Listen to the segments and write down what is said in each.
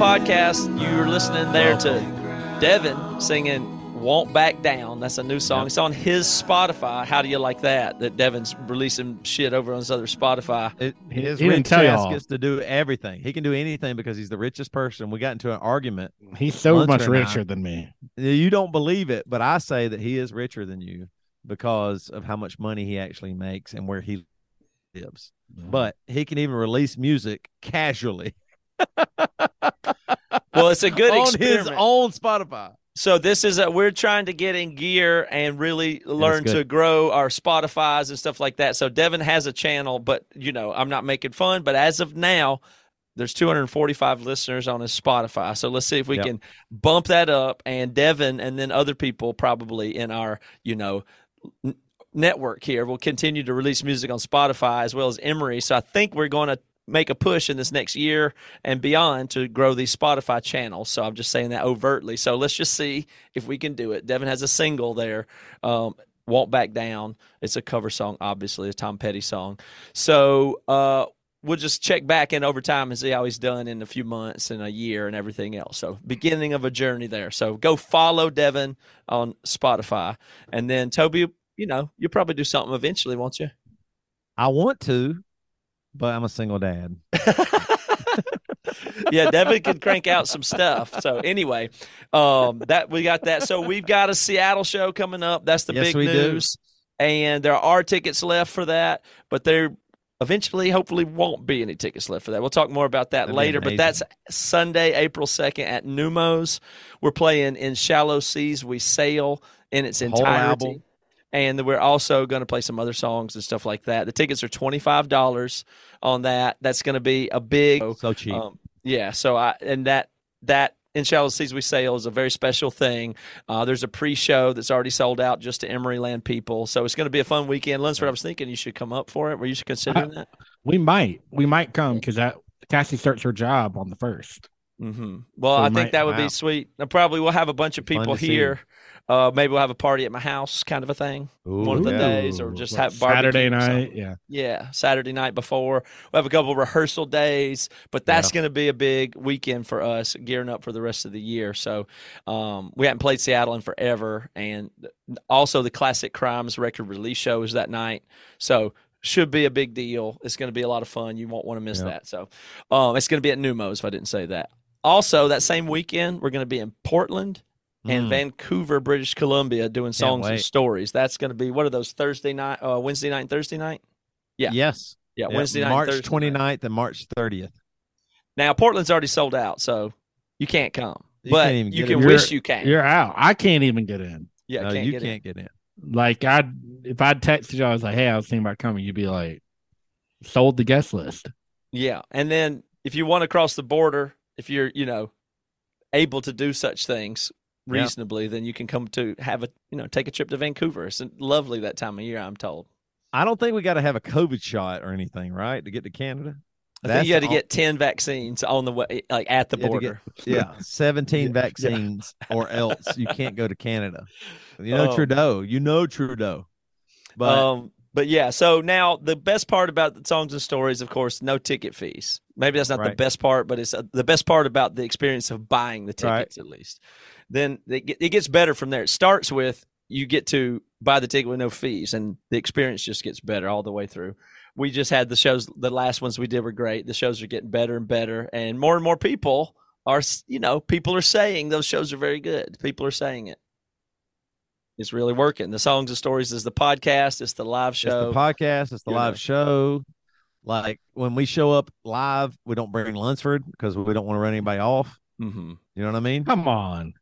podcast. You're listening there to Devin singing won't Back Down. That's a new song. Yep. It's on his Spotify. How do you like that? That Devin's releasing shit over on his other Spotify. It, his he rich ass gets to do everything. He can do anything because he's the richest person. We got into an argument. He's so much richer than me. You don't believe it, but I say that he is richer than you because of how much money he actually makes and where he lives. Mm-hmm. But he can even release music casually. well, it's a good on experiment. his own Spotify. So this is a we're trying to get in gear and really learn to grow our Spotify's and stuff like that. So Devin has a channel, but you know, I'm not making fun, but as of now, there's 245 listeners on his Spotify. So let's see if we yep. can bump that up and Devin and then other people probably in our, you know, n- network here will continue to release music on Spotify as well as Emery. So I think we're going to make a push in this next year and beyond to grow these Spotify channels. So I'm just saying that overtly. So let's just see if we can do it. Devin has a single there. Um, Won't Back Down. It's a cover song, obviously, a Tom Petty song. So uh, we'll just check back in over time and see how he's done in a few months and a year and everything else. So beginning of a journey there. So go follow Devin on Spotify. And then Toby, you know, you'll probably do something eventually, won't you? I want to but I'm a single dad. yeah, Devin can crank out some stuff. So anyway, um, that we got that. So we've got a Seattle show coming up. That's the yes, big news. Do. And there are tickets left for that, but there eventually hopefully won't be any tickets left for that. We'll talk more about that That'd later, but that's Sunday, April 2nd at Neumos. We're playing in Shallow Seas We Sail in its entirety and we're also going to play some other songs and stuff like that. The tickets are twenty five dollars on that. That's going to be a big so cheap. Um, yeah. So I and that that in Shallow Seas We Sail is a very special thing. Uh, there's a pre-show that's already sold out just to Emeryland people, so it's going to be a fun weekend. Lunsford, I was thinking you should come up for it. Were you considering that? We might, we might come because that Cassie starts her job on the 1st mm-hmm. Well, so I think might, that would wow. be sweet. And probably we'll have a bunch of people here uh, maybe we'll have a party at my house, kind of a thing, Ooh, one of the yeah. days, or just have Saturday night. Yeah, yeah, Saturday night before. We have a couple rehearsal days, but that's yeah. going to be a big weekend for us, gearing up for the rest of the year. So um, we haven't played Seattle in forever, and also the Classic Crimes record release show is that night. So should be a big deal. It's going to be a lot of fun. You won't want to miss yep. that. So um, it's going to be at Neumos if I didn't say that. Also, that same weekend, we're going to be in Portland and mm. Vancouver, British Columbia, doing songs and stories. That's going to be what are those Thursday night, uh, Wednesday night, and Thursday night? Yeah. Yes. Yeah. Wednesday night, March Thursday 29th night. and March 30th. Now Portland's already sold out, so you can't come. You but can't you can wish you can. You're out. I can't even get in. Yeah, no, can't you get can't in. get in. Like I, if I texted you, I was like, "Hey, I was thinking about coming," you'd be like, "Sold the guest list." Yeah, and then if you want to cross the border, if you're you know able to do such things, reasonably, then you can come to have a you know take a trip to Vancouver. It's lovely that time of year. I'm told. I don't think we got to have a COVID shot or anything, right, to get to Canada. I That's think you had to all... get ten vaccines on the way, like at the border. Get, yeah, seventeen yeah. vaccines, yeah. or else you can't go to Canada. You know um, Trudeau. You know Trudeau. But um, but yeah, so now the best part about the songs and stories, of course, no ticket fees. Maybe that's not right. the best part, but it's uh, the best part about the experience of buying the tickets, right. at least then it gets better from there. It starts with you get to buy the ticket with no fees, and the experience just gets better all the way through. We just had the shows, the last ones we did were great. The shows are getting better and better, and more and more people are, you know, people are saying those shows are very good. People are saying it. It's really working. The songs and stories is the podcast. It's the live show. It's the podcast. It's the you live know. show. Like when we show up live, we don't bring Lunsford because we don't want to run anybody off. Mm-hmm. You know what I mean? Come on.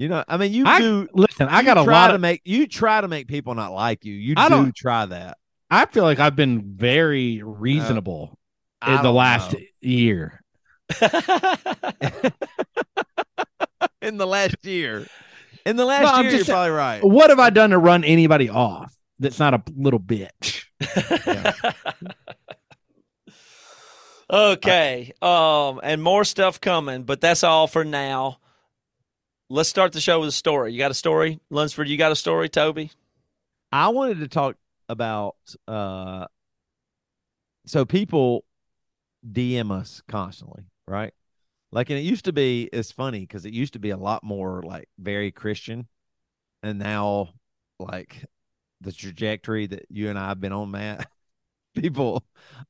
You know, I mean, you I, do. Listen, I got a lot to of, make you try to make people not like you. You I do don't, try that. I feel like I've been very reasonable uh, in the last know. year. in the last year, in the last well, year, you're probably right. What have I done to run anybody off? That's not a little bitch. okay, um, and more stuff coming, but that's all for now let's start the show with a story. You got a story, Lunsford? You got a story, Toby? I wanted to talk about uh so people DM us constantly, right? Like, and it used to be. It's funny because it used to be a lot more like very Christian, and now like the trajectory that you and I have been on, Matt. People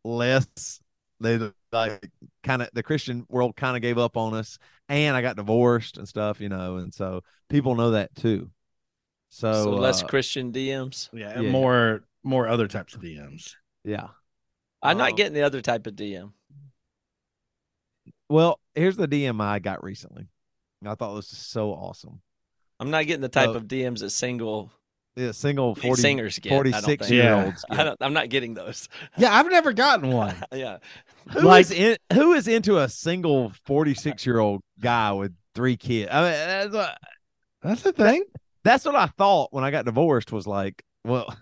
less they like kind of the Christian world kind of gave up on us, and I got divorced and stuff, you know, and so people know that too. So, So less uh, Christian DMs. Yeah, and Yeah. more more other types of DMs. yeah. I'm not Um, getting the other type of DM. Well, here's the DM I got recently. I thought this was so awesome. I'm not getting the type Oh. of DMs that single Yeah, single 40, singers get. 46 year olds. I don't, I'm not getting those. Yeah, I've never gotten one. yeah. Who Like- is in, who is into a single 46 year old guy with three kids? I mean, that's what, That's the thing. that's what I thought when I got divorced was like, well,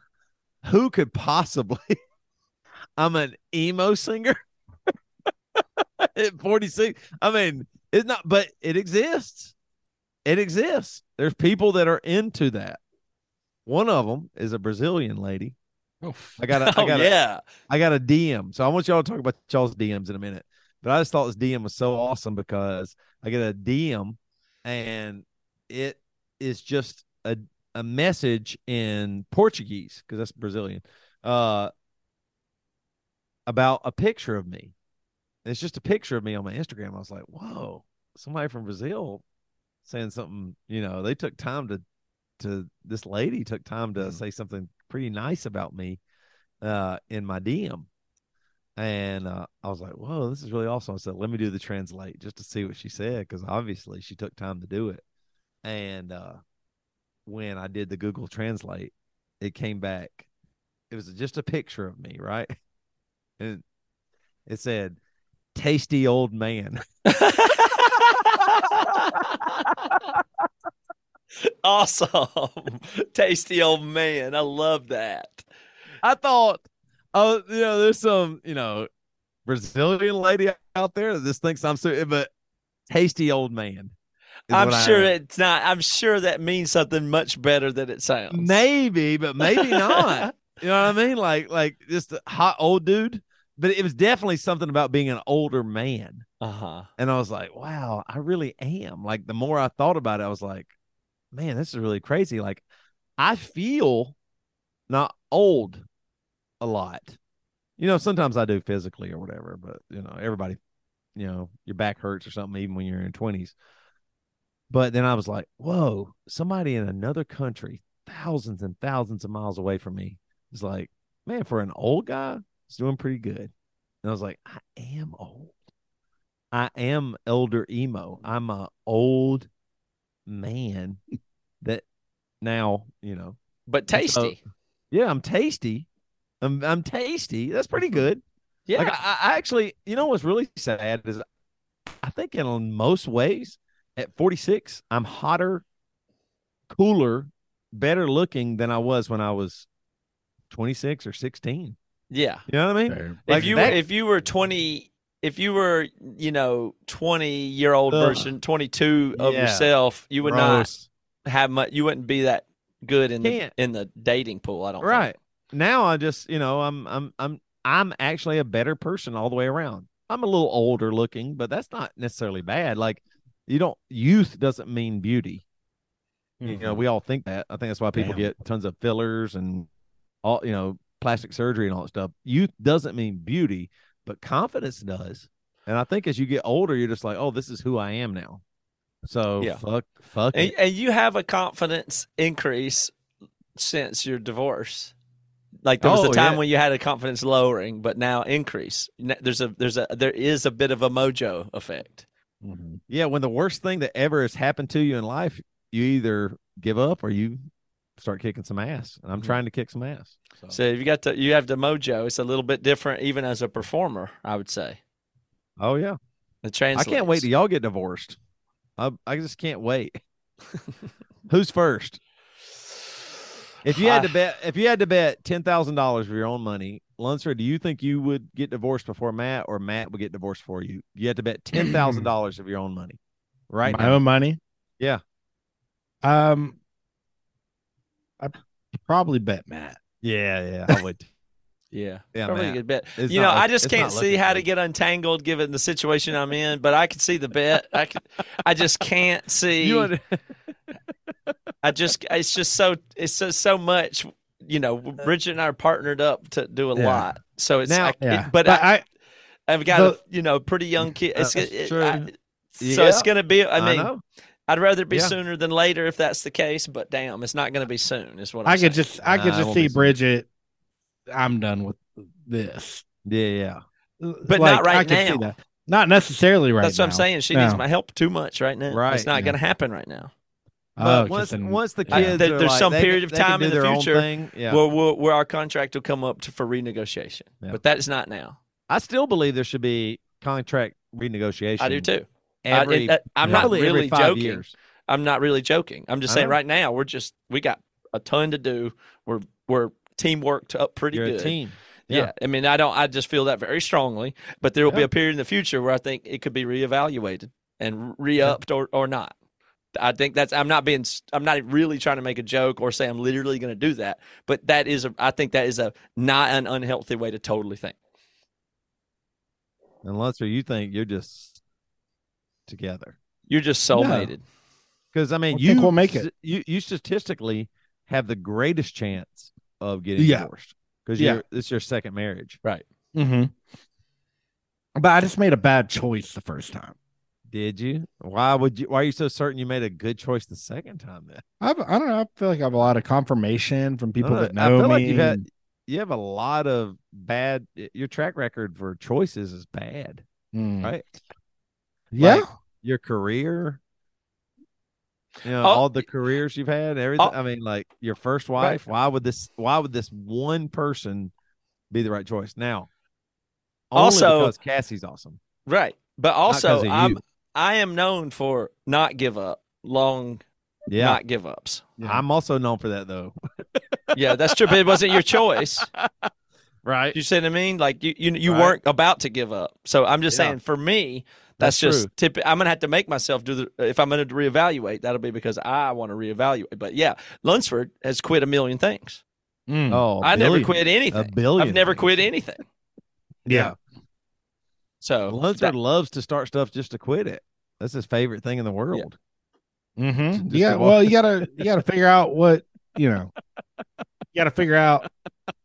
who could possibly? I'm an emo singer at 46. I mean, it's not, but it exists. It exists. There's people that are into that. One of them is a Brazilian lady. I got a, I Oh got a, yeah. I got a DM. So I want y'all to talk about y'all's DMs in a minute. But I just thought this DM was so awesome because I get a DM and it is just a a message in Portuguese because that's Brazilian. Uh about a picture of me. It's just a picture of me on my Instagram. I was like, whoa, somebody from Brazil saying something, you know, they took time to to this lady took time to Mhm. say something pretty nice about me uh in my DM. And uh, I was like, whoa, this is really awesome. I said, let me do the translate just to see what she said, because obviously she took time to do it. And uh when I did the Google Translate, it came back. It was just a picture of me, right? And it said, tasty old man. awesome. Tasty old man. I love that. I thought, oh, you know, there's some, you know, Brazilian lady out there that just thinks I'm so, but tasty old man. I'm sure it's not. I'm sure that means something much better than it sounds. maybe, but maybe not. you know what I mean? Like, like just a hot old dude. But it was definitely something about being an older man. Uh huh. And I was like, wow, I really am. Like the more I thought about it, I was like, man, this is really crazy. Like I feel not old a lot. You know, sometimes I do physically or whatever, but you know, everybody, you know, your back hurts or something even when you're in twenties. But then I was like, whoa, somebody in another country, thousands and thousands of miles away from me, is like, man, for an old guy, it's doing pretty good. And I was like, I am old. I am elder emo. I'm a old man that now, you know, But And so- tasty. yeah, I'm tasty. I'm I'm tasty. That's pretty mm-hmm. good. yeah. Like I, I actually, you know what's really sad is I think in most ways at 46, I'm hotter, cooler, better looking than I was when I was 26 or 16. yeah. You know what I mean? Fair. Like if you that- if you were 20 if you were you know 20 year old Ugh. version 22 of Yeah. yourself you would Gross. not have much you wouldn't be that good in the Can't. in the dating pool i don't think. right now i just you know i'm i'm i'm i'm actually a better person all the way around i'm a little older looking but that's not necessarily bad like you don't youth doesn't mean beauty you know mm-hmm. we all think that i think that's why people Damn. get tons of fillers and all you know plastic surgery and all that stuff youth doesn't mean beauty but confidence does and i think as you get older you're just like oh this is who i am now so Yeah. fuck fuck and, it. and you have a confidence increase since your divorce like there was Oh, a time yeah. when you had a confidence lowering but now increase there's a there's a there is a bit of a mojo effect Mhm. Yeah, when the worst thing that ever has happened to you in life, you either give up or you start kicking some ass. And I'm Mhm. trying to kick some ass. So, so you got the you have the mojo it's a little bit different even as a performer i would say oh yeah, it I can't wait till y'all get divorced. I I just can't wait. Who's first? If you had to bet, if you had to bet ten thousand dollars of your own money, Lunsford, do you think you would get divorced before Matt, or Matt would get divorced for you? You had to bet ten thousand dollars of your own money, right? My now. own money. Yeah. Um, I probably bet Matt. Yeah, yeah, I would. Yeah, Yeah, probably man. a good bet. It's you know, not I just can't see looking how to get untangled given the situation I'm in, but I can see the bet. I can, I just can't see. You under- I just, it's just so, it's just so much. You know, Bridget and I are partnered up to do a Yeah. lot, so it's. Now- I, it- Yeah, but, I, I, I've got the- a you know pretty young kid. It's, That's it- true. I- so Yeah. it's going to be. I I mean, know. I'd rather it be Yeah. sooner than later if that's the case. But damn, it's not going to be soon. Is what I'm I could saying. just I could Nah, it just see be soon. Bridget. I'm done with this, Yeah, yeah. But not right I now. Not necessarily right. Now. That's what I'm saying. She No. needs my help too much right now. Right, It's not yeah. going to happen right now. Oh, once then- once the I- kids, there- are there's like, some they period can- of time in the future Yeah. Where, where where our contract will come up to, for renegotiation. Yeah. But that is not now. I still believe there should be contract renegotiation. I do too. I- Every, uh, I'm not really joking. years. I'm not really joking. I'm just saying right now we're just we got a ton to do. We're we're teamworked up pretty You're good. team. Yeah. Yeah. I mean, I don't. I just feel that very strongly. But there will be a period in the future where I think it could be reevaluated and re-upped or or not. I think that's. I'm not being. I'm not really trying to make a joke or say I'm literally going to do that. But that is. A, I think that is a not an unhealthy way to totally think. Unless or you think you're just together. You're just soulmated. Because I mean, I you we'll make it. You you statistically have the greatest chance of getting Yeah. divorced because Yeah. you're this is your second marriage. Right. hmm But I just made a bad choice the first time. Did you? Why would you? Why are you so certain you made a good choice the second time? Then I've, I don't know. I feel like I have a lot of confirmation from people No, that I know feel me. like you've had you have a lot of bad. Your track record for choices is bad, Mm. right? Yeah. Like, Your career, you know, Oh, all the careers you've had, everything. oh. I mean, like your first Right. wife. Why would this? Why would this one person be the right choice? Now, Also- because Cassie's awesome. Right. but also, I'm you. I am known for not give up long Yeah, not give ups. Yeah. I'm also known for that though. Yeah, that's true. But it wasn't your choice. Right. You see what I mean? Like you, you, you Right. weren't about to give up. So I'm just Yeah. saying, for me, that's, That's just tip. I'm gonna have to make myself do the. If I'm gonna reevaluate, that'll be because I want to reevaluate. But yeah, Lunsford has quit a million things. Mm. Oh, I never billion. quit A anything. billion. I've never things. quit anything. yeah. So Lunsford that- loves to start stuff just to quit it. That's his favorite thing in the world. Mm-hmm. Yeah. Well, you gotta you gotta figure out what you know. You gotta figure out.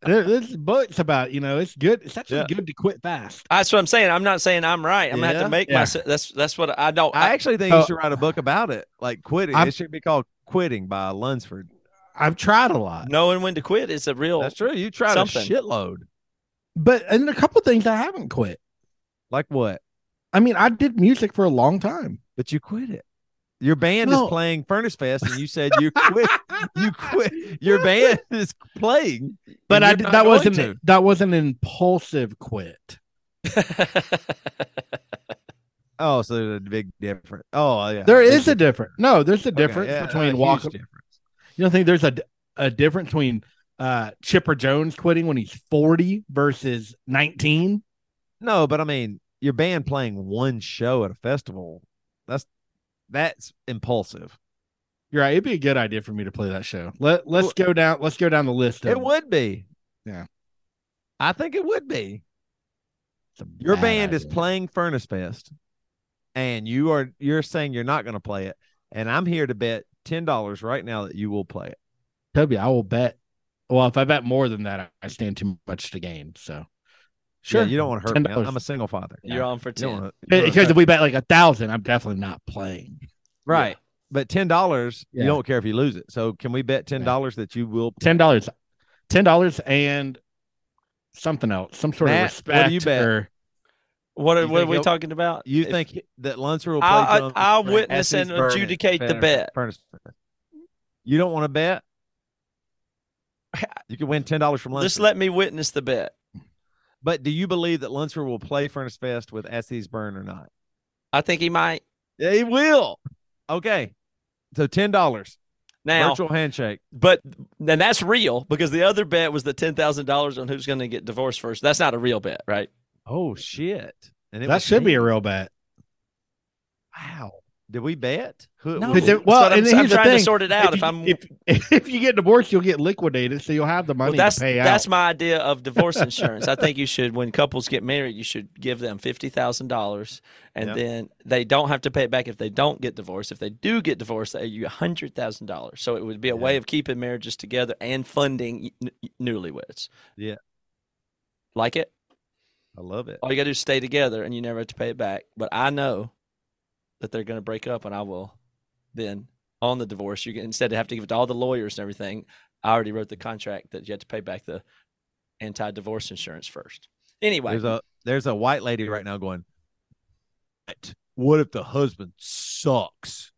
There, this book's about you know it's good. It's actually Yeah. good to quit fast. that's what I'm saying. I'm not saying I'm right. I'm gonna have to make Yeah. myself. That's that's what I don't. I I, actually think Oh. you should write a book about it, like quitting. I'm- it should be called "Quitting" by Lunsford. I've tried a lot, knowing when to quit is a real. That's true. You tried something. a shitload. but and a couple things I haven't quit. Like what? I mean, I did music for a long time. But you quit it. Your band No. is playing Furnace Fest, and you said you quit. you quit. Your band is playing, But I you're did, not that wasn't to. that wasn't an impulsive quit. Oh, so there's a big difference. Oh, yeah. There is a difference. No, there's a Okay, difference yeah, between walking. difference. You don't think there's a a difference between uh Chipper Jones quitting when he's 40 versus 19? No, but I mean, your band playing one show at a festival. That's that's impulsive. You're right. It'd be a good idea for me to play that show. Let Let's go down. Let's go down the list. Of, It would be. Yeah. I think it would be. Your band is playing Furnace Fest, and you are you're saying you're not going to play it, and I'm here to bet ten dollars right now that you will play it. Toby, I will bet. Well, if I bet more than that, I stand too much to gain. So, sure. Yeah, you don't want to hurt $10. I'm a single father. You're on for ten. wanna- because if we bet like a thousand, I'm definitely not playing. right, but ten dollars, Yeah. you don't care if you lose it. So can we bet ten dollars that you will? Ten dollars, ten dollars, and something else, some sort Matt, of respect. what do you bet? Or, What are, You what are we he'll- talking about? You If- think that Lunsford will play? I'll- drums I'll witness Essie's and Burn adjudicate the bet. Furnace Fest? You don't want to bet? You can win ten dollars from Lunsford. just let me witness the bet? But do you believe that Lunsford will play Furnace Fest with As Cities Burn or not? I think he might. Yeah, he will. Okay. So ten dollars. Now, Virtual handshake. but then that's real because the other bet was the ten thousand dollars on who's going to get divorced first. That's not a real bet, right? Oh shit. And it that was should be a real bet. wow. Did we bet? Who, no, it, well, and I'm, I'm trying thing. to sort it out. If, if I'm if, if you get divorced, you'll get liquidated, so you'll have the money well, that's, to pay out. That's my idea of divorce insurance. I think you should, when couples get married, you should give them fifty thousand dollars, and yep. then they don't have to pay it back if they don't get divorced. If they do get divorced, they owe you hundred thousand dollars. So it would be a yeah. way of keeping marriages together and funding n- newlyweds. Yeah, like it. I love it. All you got to do is stay together, and you never have to pay it back. But I know that they're going to break up, and I will then on the divorce. You can instead of have to give it to all the lawyers and everything. I already wrote the contract that you had to pay back the anti-divorce insurance first. Anyway, there's a there's a white lady right now going. What if the husband sucks?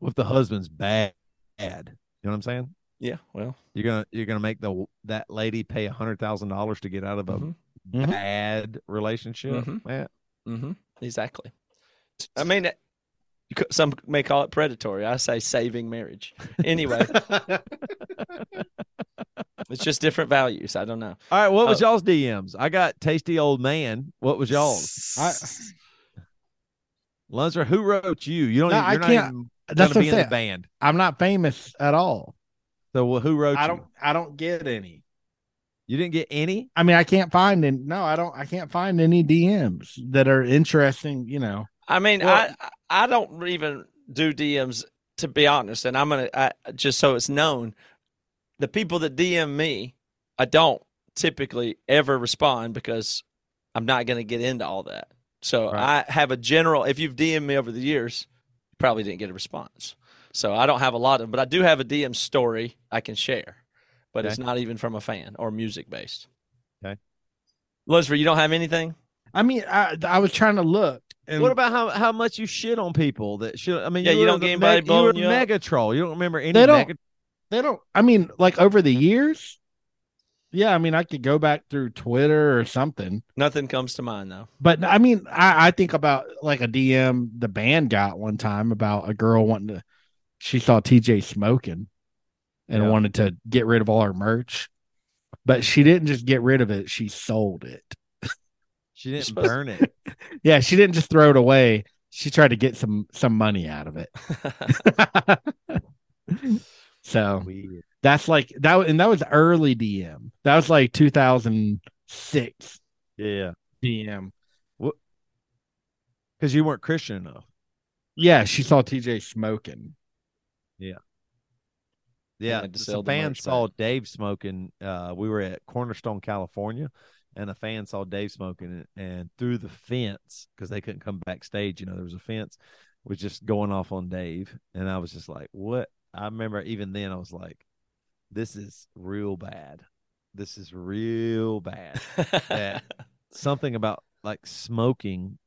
What if the husband's bad? You know what I'm saying? Yeah. Well, you're gonna you're gonna make the that lady pay a hundred thousand dollars to get out of a mm-hmm. bad relationship. Mm-hmm. Yeah. Mm-hmm. Exactly. I mean, some may call it predatory. I say saving marriage. Anyway, it's just different values. I don't know. All right, what was uh, y'all's DMs? I got tasty old man. What was y'all's? I, Lunzer, who wrote you? You don't. No, even, I can't. That's be in the band. I'm not famous at all. So well, who wrote? I don't. I don't get any. You didn't get any. I mean, I can't find any. No, I don't. I can't find any DMs that are interesting. You know. I mean, well, I I don't even do DMs to be honest, and I'm gonna I, just so it's known, the people that DM me, I don't typically ever respond because I'm not gonna get into all that. So right. I have a general. If you've DM'd me over the years, you probably didn't get a response. So I don't have a lot of, but I do have a DM story I can share, but okay. it's not even from a fan or music based. Okay. Lucifer, you don't have anything? I mean, I I was trying to look. And what about how, how much you shit on people that should? I mean, yeah, you, you don't get anybody me- you were you mega troll. You don't remember any? They don't. Mega- they don't. I mean, like over the years. Yeah, I mean, I could go back through Twitter or something. Nothing comes to mind though. But I mean, I, I think about like a DM the band got one time about a girl wanting to. She saw TJ smoking, and yeah. wanted to get rid of all her merch, but she didn't just get rid of it; she sold it. She didn't burn it. yeah, she didn't just throw it away. She tried to get some some money out of it. so Weird. that's like that, and that was early DM. That was like 2006. Yeah, DM. What? Because you weren't Christian enough. Yeah, she saw TJ smoking. Yeah. Yeah, the fans saw Dave smoking. Uh, we were at Cornerstone, California, and a fan saw Dave smoking it, and through the fence because they couldn't come backstage. You know, there was a fence, was just going off on Dave, and I was just like, "What?" I remember even then I was like, "This is real bad. This is real bad." that something about like smoking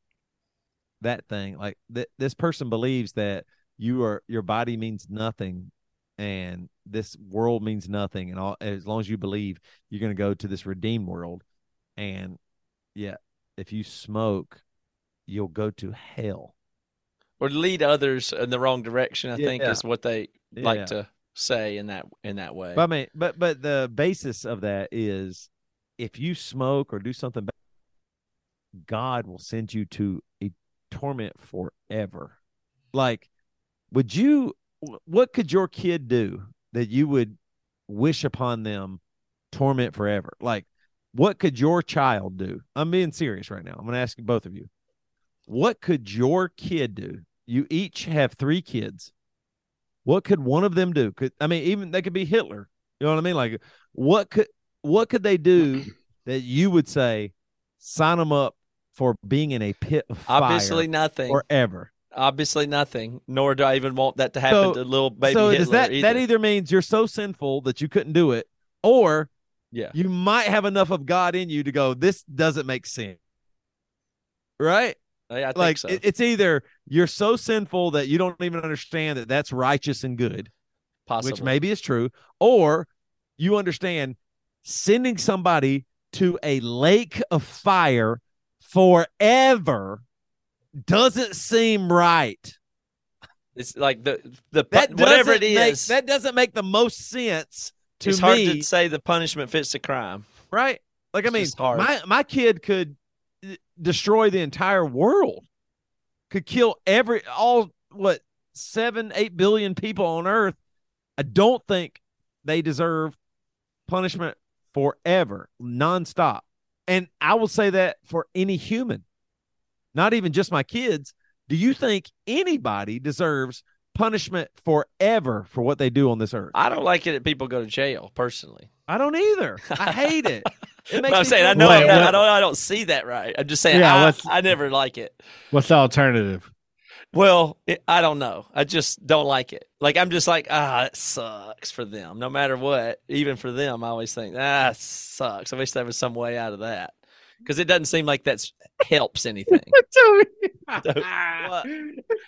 that thing, like th- this person believes that you are your body means nothing and this world means nothing and all as long as you believe you're going to go to this redeemed world and yeah, if you smoke, you'll go to hell. Or lead others in the wrong direction, I yeah. think is what they yeah. like to say in that in that way. But I mean, but but the basis of that is if you smoke or do something bad, God will send you to a torment forever. Like, would you what could your kid do that you would wish upon them torment forever? Like what could your child do? I'm being serious right now. I'm going to ask both of you. What could your kid do? You each have three kids. What could one of them do? Could I mean even they could be Hitler. You know what I mean? Like what could what could they do that you would say sign them up for being in a pit of fire? Obviously nothing. Forever. Obviously nothing. Nor do I even want that to happen so, to little baby so Hitler. That either. that either means you're so sinful that you couldn't do it, or yeah. You might have enough of God in you to go, this doesn't make sense. Right? Oh, yeah, like so. it's either you're so sinful that you don't even understand that that's righteous and good, Possibly. which maybe is true, or you understand sending somebody to a lake of fire forever doesn't seem right. It's like the the that whatever it is make, that doesn't make the most sense to it's me, hard to say the punishment fits the crime. Right? Like I mean, my my kid could destroy the entire world. could kill every all what seven, eight billion people on earth, I don't think they deserve punishment forever, nonstop. And I will say that for any human, not even just my kids. Do you think anybody deserves punishment forever for what they do on this earth? I don't like it that people go to jail personally. I don't either. I hate it. it I'm saying I know Wait, I don't I don't see that right. I'm just saying yeah, I, I never like it. What's the alternative? Well, it, I don't know. I just don't like it. Like I'm just like, ah, it sucks for them. No matter what, even for them, I always think, ah, sucks. I wish there was some way out of that because it doesn't seem like that helps anything. Toby, what?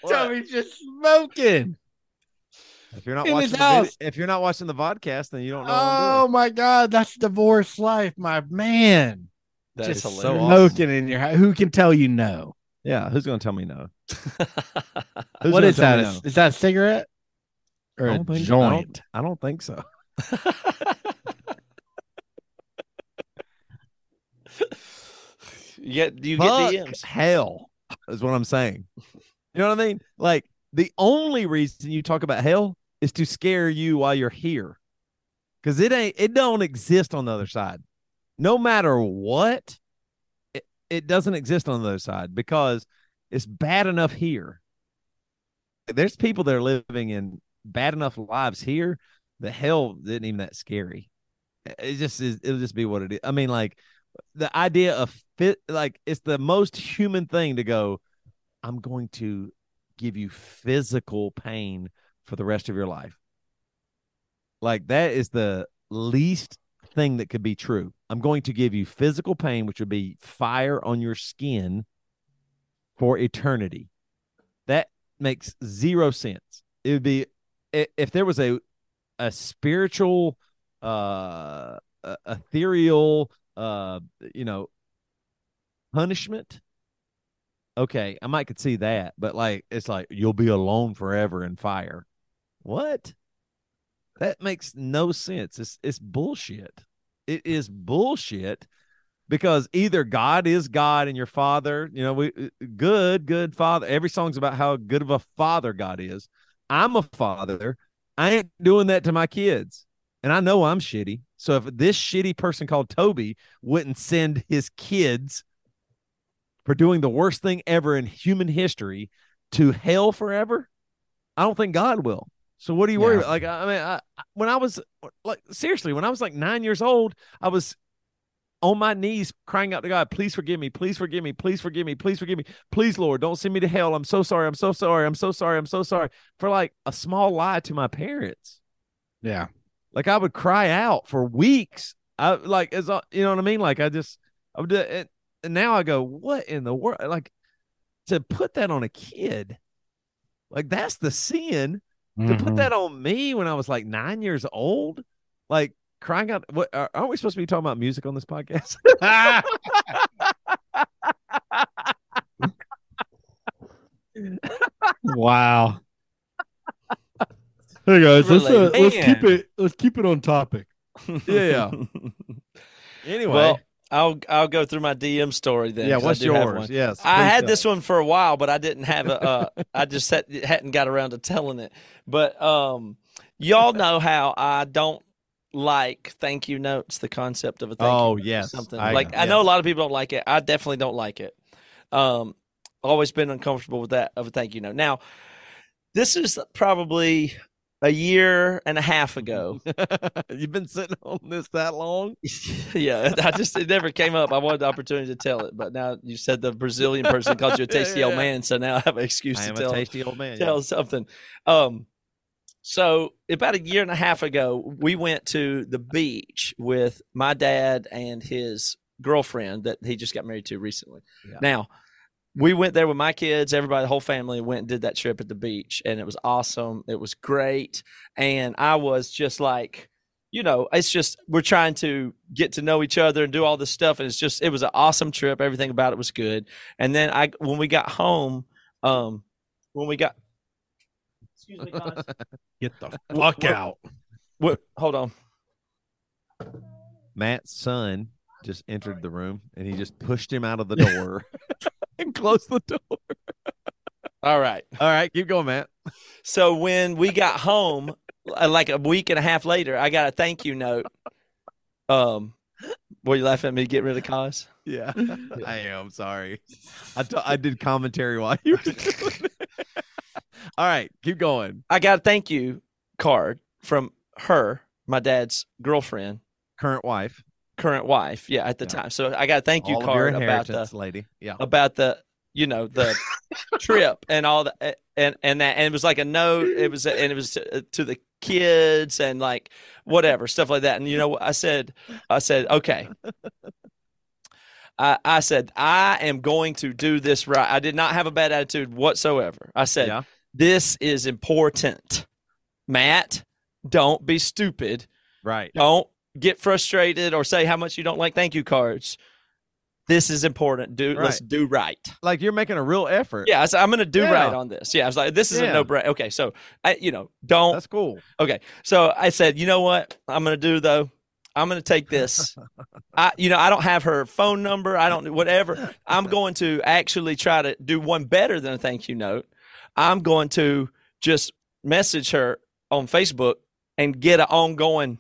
Toby's just smoking. If you're not watching the video, if you're not watching the podcast, then you don't know. Oh my god, that's divorce life, my man. That just so smoking awesome. in your house. Who can tell you no? Yeah, who's gonna tell me no? what is that? No? Is that a cigarette or a joint? I don't, I don't think so. You get you Fuck get DMs. Hell is what I'm saying. You know what I mean? Like the only reason you talk about hell is to scare you while you're here. Cause it ain't it don't exist on the other side. No matter what, it, it doesn't exist on the other side because it's bad enough here. There's people that are living in bad enough lives here. The hell isn't even that scary. It just is. It'll just be what it is. I mean, like the idea of fit, like it's the most human thing to go. I'm going to give you physical pain for the rest of your life. Like that is the least thing that could be true. I'm going to give you physical pain, which would be fire on your skin for eternity. That makes zero sense. It would be if there was a a spiritual uh ethereal uh you know punishment okay i might could see that but like it's like you'll be alone forever in fire what that makes no sense it's it's bullshit it is bullshit because either God is God and your father, you know, we uh, good, good father. Every song's about how good of a father God is. I'm a father. I ain't doing that to my kids. And I know I'm shitty. So if this shitty person called Toby wouldn't send his kids for doing the worst thing ever in human history to hell forever, I don't think God will. So what do you worry yeah. about? Like I mean, I, when I was like seriously, when I was like nine years old, I was on my knees crying out to God, please forgive me, please forgive me, please forgive me, please forgive me, please, Lord, don't send me to hell. I'm so sorry. I'm so sorry. I'm so sorry. I'm so sorry for like a small lie to my parents. Yeah. Like I would cry out for weeks. I like, as you know what I mean? Like I just, I would, and now I go, what in the world? Like to put that on a kid, like that's the sin. Mm-hmm. To put mm-hmm. that on me when I was like nine years old, like crying out what aren't we supposed to be talking about music on this podcast wow hey guys let's uh, let's keep it let's keep it on topic yeah, yeah. anyway well I'll I'll go through my DM story then. Yeah, what's yours? Yes, I had go. this one for a while, but I didn't have a. Uh, I just had, hadn't got around to telling it. But um, y'all know how I don't like thank you notes, the concept of a thank oh, you yes. something. I, like I know a lot of people don't like it. I definitely don't like it. Um always been uncomfortable with that of a thank you note. Now, this is probably a year and a half ago. You've been sitting on this that long? yeah, I just it never came up. I wanted the opportunity to tell it, but now you said the Brazilian person called you a tasty yeah, yeah, old man, so now I have an excuse I to tell tasty old man. Tell something. Um so about a year and a half ago, we went to the beach with my dad and his girlfriend that he just got married to recently. Yeah. Now, we went there with my kids, everybody, the whole family went and did that trip at the beach, and it was awesome. It was great, and I was just like, you know, it's just we're trying to get to know each other and do all this stuff, and it's just it was an awesome trip. Everything about it was good. And then I, when we got home, um, when we got Excuse me, guys. Get the fuck what, out. What? Hold on. Matt's son just entered the room and he just pushed him out of the door and closed the door. All right. All right, keep going, man. So when we got home, uh, like a week and a half later, I got a thank you note. Um, were you laughing at me? Get rid of cause. Yeah, I am sorry. I, t- I did commentary while you were doing it. All right, keep going. I got a thank you card from her, my dad's girlfriend, Current wife, current wife. Yeah, at the Yeah. time. So I got a thank you card about the lady. Yeah, about the you know the trip and all the eh, and and that and it was like a note. It was and it was to, eh, to the kids and like whatever stuff like that. And you know I said? I said okay. I, I said I am going to do this right. I did not have a bad attitude whatsoever. I said yeah, this is important, Matt. Don't be stupid. right. Don't get frustrated or say how much you don't like thank you cards. This is important. Do let's do right. Like you're making a real effort. Yeah, I said, I'm going to do Yeah. right on this. Yeah, I was like, this is a no brainer. Okay, so I, you know, don't. that's cool. Okay, so I said, you know what, I'm going to do though. I'm going to take this. I, you know, I don't have her phone number. I don't whatever. I'm going to actually try to do one better than a thank you note. I'm going to just message her on Facebook and get an ongoing,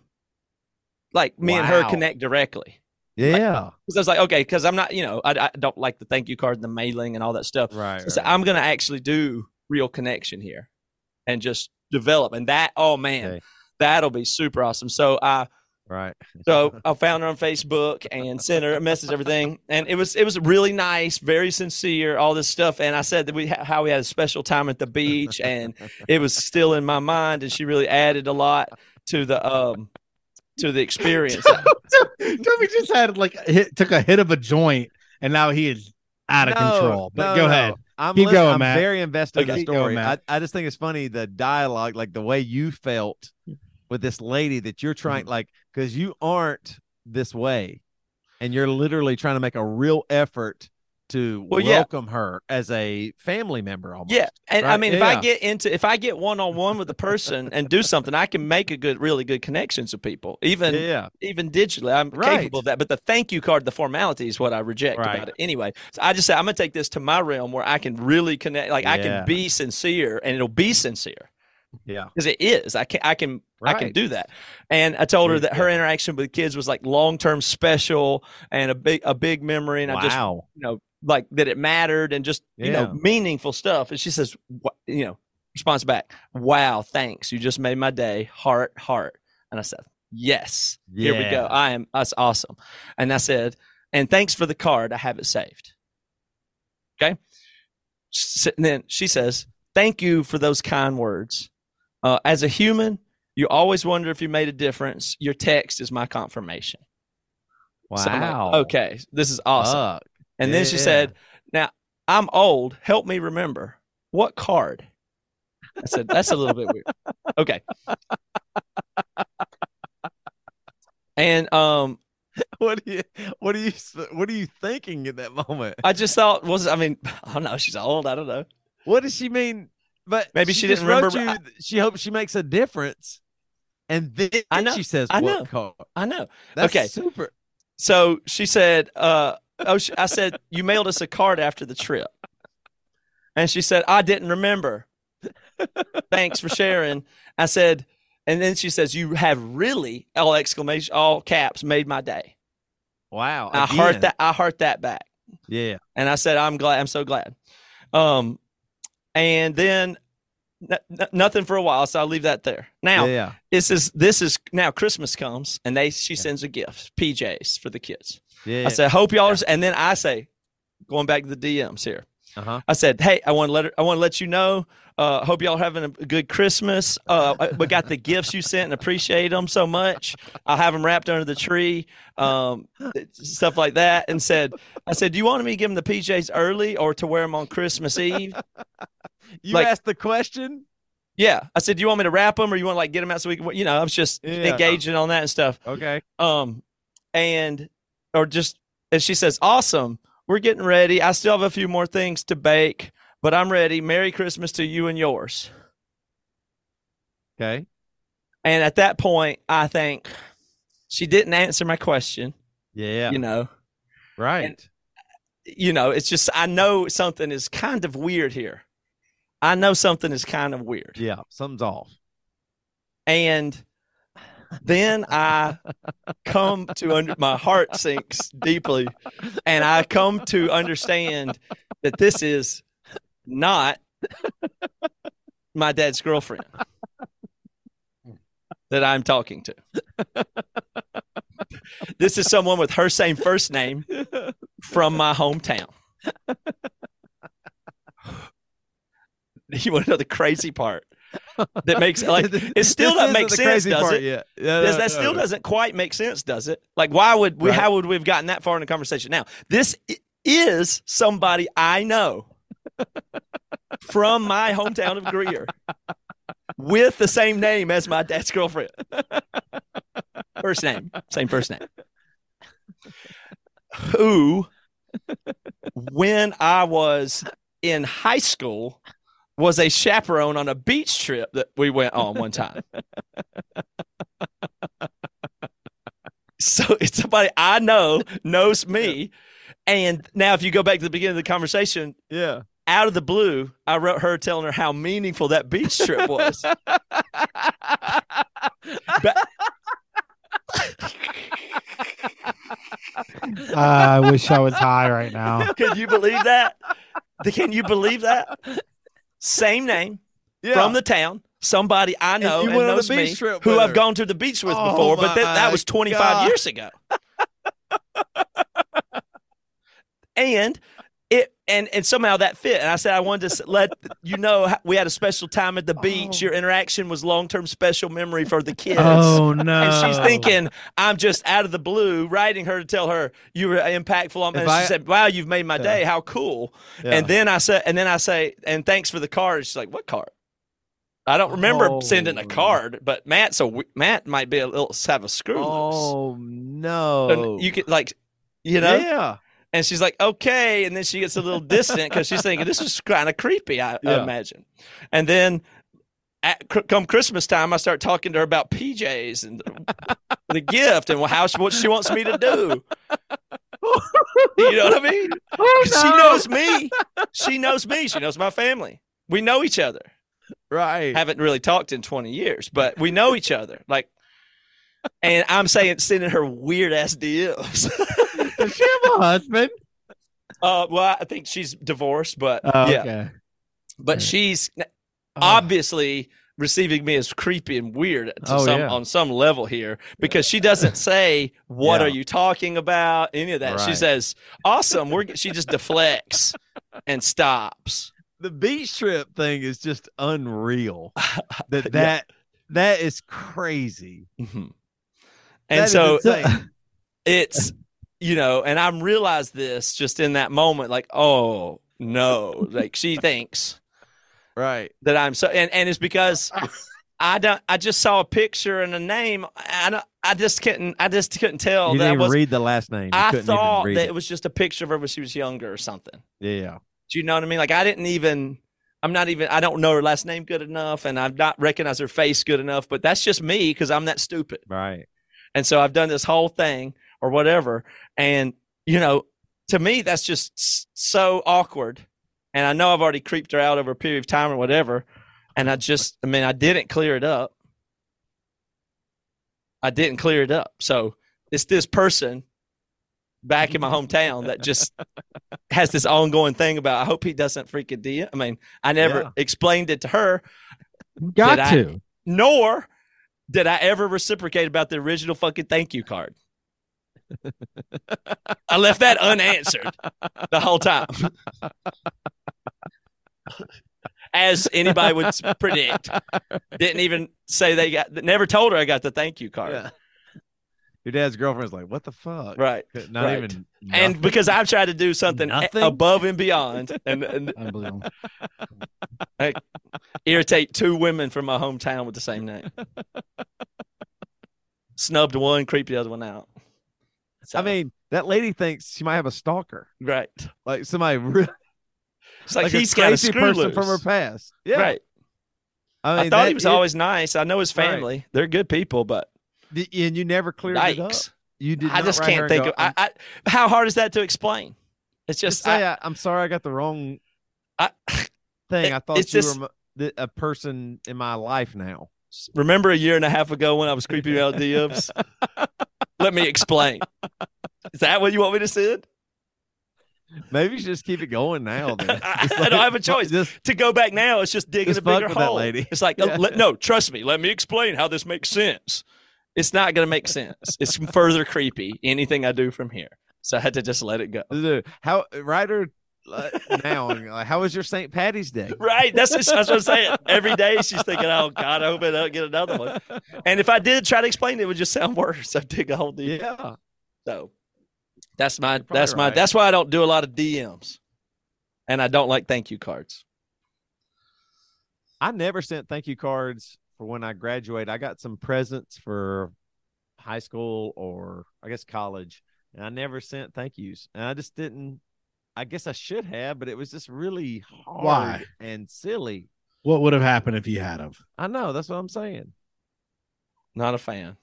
like me and her connect directly. Yeah, Because I was like, okay, because I'm not, you know, I, I don't like the thank you card and the mailing and all that stuff. right. So right. I'm going to actually do real connection here and just develop. And that, oh man, Okay. that'll be super awesome. So I, right. so I found her on Facebook and sent her a message, everything, and it was it was really nice, very sincere, all this stuff. And I said that we ha- how we had a special time at the beach, and it was still in my mind, and she really added a lot to the um to the experience. Toby just had like hit, took a hit of a joint, and now he is out of No, control. But no, go no. ahead. I'm, Keep going, I'm Matt. very invested in the Keep going, story. I, I just think it's funny the dialogue, like the way you felt with this lady that you're trying, Mm-hmm. like, because you aren't this way, and you're literally trying to make a real effort to Well, yeah. welcome her as a family member. Almost. Yeah, and I Right, mean, if. I get into if I get one on one with a person and do something, I can make a good, really good connections with people, even yeah, yeah. even digitally. I'm Right. capable of that. But the thank you card, the formality is what I reject Right. about it. Anyway, so I just say I'm gonna take this to my realm where I can really connect. Like I can be sincere, and it'll be sincere yeah. because it is. I can I can I can do that. And I told her that her interaction with kids was like long term special and a big a big memory. And I just you know, like that it mattered and just, you know, meaningful stuff. And she says, "Wha- you know, response back, wow, thanks. You just made my day. Heart, heart. And I said, yes, here we go. I am, that's awesome. And I said, and thanks for the card. I have it saved. Okay. And then she says, thank you for those kind words. Uh, as a human, you always wonder if you made a difference. Your text is my confirmation. Wow. So like, okay, this is awesome. Fuck. And then she said, Now, I'm old. Help me remember. What card? I said, That's a little bit weird. Okay. And um, what are you what are you what are you thinking in that moment? I just thought, was I mean, I don't know. She's old. I don't know. What does she mean? But Maybe she just didn't remember- You, she hopes she makes a difference, and then I know, she says, I "What know. card?" I know. That's Okay. super. So she said, uh, oh, she, I said, you mailed us a card after the trip. And she said, I didn't remember. Thanks for sharing. I said, and then she says, you have really, all exclamation, all caps, made my day. Wow. I heart that. I heart that back. Yeah. And I said, I'm glad. I'm so glad. Um, and then n- nothing for a while. So I'll leave that there. Now, yeah. this is, this is now Christmas comes and they, she sends a gift, PJs for the kids. Yeah. I said, hope y'all and then I say, going back to the DMs here. Uh huh. I said, hey, I want to let her, I want to let you know. Uh, hope y'all having a good Christmas. Uh, we got the gifts you sent and appreciate them so much. I'll have them wrapped under the tree, um, stuff like that. And said, I said, do you want me to give them the PJs early or to wear them on Christmas Eve? You Like- asked the question. Yeah, I said, do you want me to wrap them or you want to like get them out so we can, you know, I was just Yeah. engaging on that and stuff. Okay. Um, and or just and she says, "Awesome, we're getting ready. I still have a few more things to bake, but I'm ready. Merry Christmas to you and yours." Okay. And at that point, I think she didn't answer my question. Yeah. You know, right. and- you know, it's just I know something is kind of weird here. I know something is kind of weird. Yeah, something's off. And then I come to under my heart sinks deeply, and I come to understand that this is not my dad's girlfriend that I'm talking to. this is someone with her same first name from my hometown. You want to know the crazy part? That makes like it still doesn't make sense, does it? Yeah, does that still doesn't quite make sense, does it? Like, why would we? Right. How would we have gotten that far in the conversation? Now, this is somebody I know from my hometown of Greer with the same name as my dad's girlfriend. First name, same first name. Who, when I was in high school, was a chaperone on a beach trip that we went on one time. so it's somebody I know knows me. And now, if you go back to the beginning of the conversation, Yeah. out of the blue, I wrote her telling her how meaningful that beach trip was. But- I wish I was high right now. Can you believe that? Can you believe that? Same name yeah. from the town, somebody I know and, went on a knows me, who I've gone to the beach with Oh before, but that, that was 25 God. years ago. and it and and somehow that fit. And I said I wanted to let you know we had a special time at the beach. Oh. Your interaction was long term special memory for the kids. Oh no! And she's thinking, I'm just out of the blue writing her to tell her you were impactful on me. If And she I- said, Wow, you've made my Yeah. day. How cool. Yeah. And then I said, and then I say, and thanks for the card. She's like, What card? I don't remember sending a Oh. card, but Matt, so Matt might be a little have a screw loose. Oh no! And you could like, you know, Yeah. And she's like, okay. And then she gets a little distant because she's thinking this is kind of creepy, I, I imagine. And then at, come Christmas time, I start talking to her about PJs and the gift and how she, what she wants me to do. You know what I mean? Oh, 'Cause She knows me. She knows me. She knows my family. We know each other. Right. Haven't really talked in 20 years, but we know each other. Like, and I'm saying, sending her weird ass DMs. Does she have a husband? uh, well, I think she's divorced, but Oh, yeah. okay. but Right. she's Oh. obviously receiving me as creepy and weird to Oh, some, yeah. on some level here because she doesn't say what Yeah. are you talking about any of that she says awesome we're she just deflects and stops the beach trip thing is just unreal. That Yeah. that that is crazy. Mhm. And is so it's you know and i'm realized this just in that moment like oh no like she thinks right. that I'm so and, and it's because I don't I just saw a picture and a name I don't, I just couldn't I just couldn't tell you that didn't even was read the last name. You I thought read that it. it was just a picture of her when she was younger or something. Yeah. Do you know what I mean? Like I didn't even I'm not even I don't know her last name good enough and I've not recognized her face good enough, but that's just me because I'm that stupid. Right. And so I've done this whole thing or whatever. And, you know, to me, that's just so awkward. And I know I've already creeped her out over a period of time or whatever. And I just, I mean, I didn't clear it up. I didn't clear it up. So it's this person back in my hometown that just has this ongoing thing about, I hope he doesn't freak freaking DM. I mean, I never Yeah. explained it to her Got Did I- to. nor did I ever reciprocate about the original fucking thank you card. I left that unanswered the whole time. As anybody would predict. Didn't even say they got never told her I got the thank you card. Yeah. Your dad's girlfriend's like, what the fuck? Right. Not right. even. And because I've tried to do something Nothing? above and beyond and, and Unbelievable. irritate two women from my hometown with the same name. Snubbed one, creeped the other one out. So, I mean, that lady thinks she might have a stalker, right. like somebody really, It's like, like, he's a got a screw person loose. from her past. Yeah. Right. I, I thought he was is- always nice. I know his Right. family. They're good people, but and you never cleared it up. You did. I just can't think go, of I, I, how hard is that to explain? It's Just just say, I, uh, I, am sorry, I got the wrong. I, thing. I thought you just- were a person in my life now. Remember a year and a half ago when I was creeping out DMs? Let me explain. Is that what you want me to say? Maybe you should just keep it going now. Then. I- Just I don't have a choice. Just To go back now, it's just digging a bigger fuck with that hole. lady. It's like, uh, Yeah. let- no, trust me. Let me explain how this makes sense. It's not going to make sense. It's further creepy. Anything I do from here, so I had to just let it go. How Ryder uh, now? like, how was your St. Patty's Day? Right. That's, that's what I'm saying. Every day she's thinking, oh, God, I hope I don't get another one. And if I did try to explain it, it would just sound worse. I dig a whole deep. Yeah, So that's my that's my right. that's why I don't do a lot of DMs. And I don't like thank you cards. I never sent thank you cards for when I graduated. I got some presents for high school or I guess college, and I never sent thank yous. And I just didn't. I guess I should have, but it was just really hard Why? and silly. What would have happened if you had of? I know that's what I'm saying. Not a fan.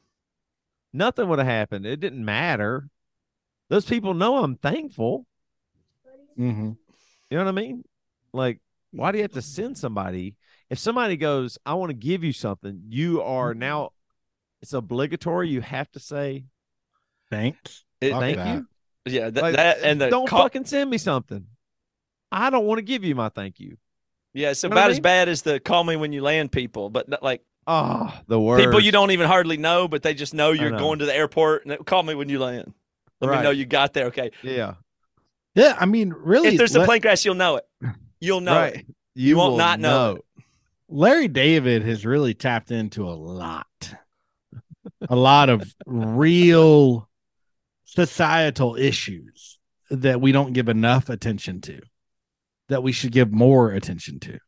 Nothing would have happened. It didn't matter. Those people know I'm thankful. Mm-hmm. You know what I mean? Like, why do you have to send somebody? If somebody goes, I want to give you something, you are now, it's obligatory. You have to say, Thanks. It- thank that. you. Yeah, th- Like, that and the don't call- fucking send me something. I don't want to give you my thank you. yeah, it's You know what I about as bad as the call me when you land people, but not like Oh, the worst. people you don't even hardly know, but they just know you're know. going to the airport and they- call me when you land. Let Right. me know you got there. Okay. Yeah. Yeah, I mean, really, if there's a let- plane crash, you'll know it. You'll know right. it. You won't not know it. Larry David has really tapped into a lot, a lot of real societal issues that we don't give enough attention to, that we should give more attention to.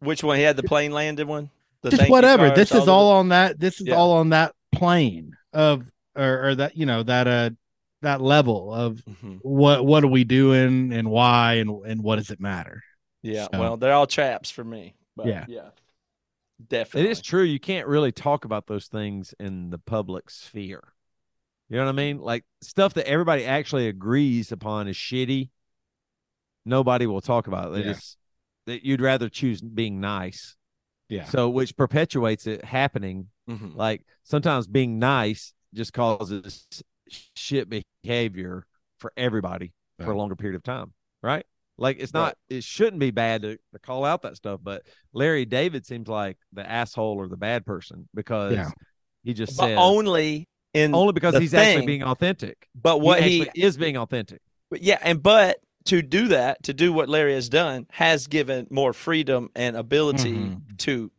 Which one? He had the plane landed one? The Just whatever. cards, This is all on that. This is Yeah. all on that plane of, or, or that you know that uh that level of Mhm. what what are we doing and why and and what does it matter? Yeah. So- Well, they're all traps for me. But Yeah. Yeah. Definitely. It is true. You can't really talk about those things in the public sphere. You know what I mean? Like stuff that everybody actually agrees upon is shitty. Nobody will talk about it. They Yeah. just that you'd rather choose being nice. Yeah. So which perpetuates it happening. Mhm. Like sometimes being nice just causes shit behavior for everybody for a longer period of time. Right? Like it's Right. not it shouldn't be bad to, to call out that stuff, but Larry David seems like the asshole or the bad person because Yeah. he just But said only in only because he's thing, actually being authentic. But what he, actually is being authentic. But yeah, and but to do that, to do what Larry has done, has given more freedom and ability Mhm. to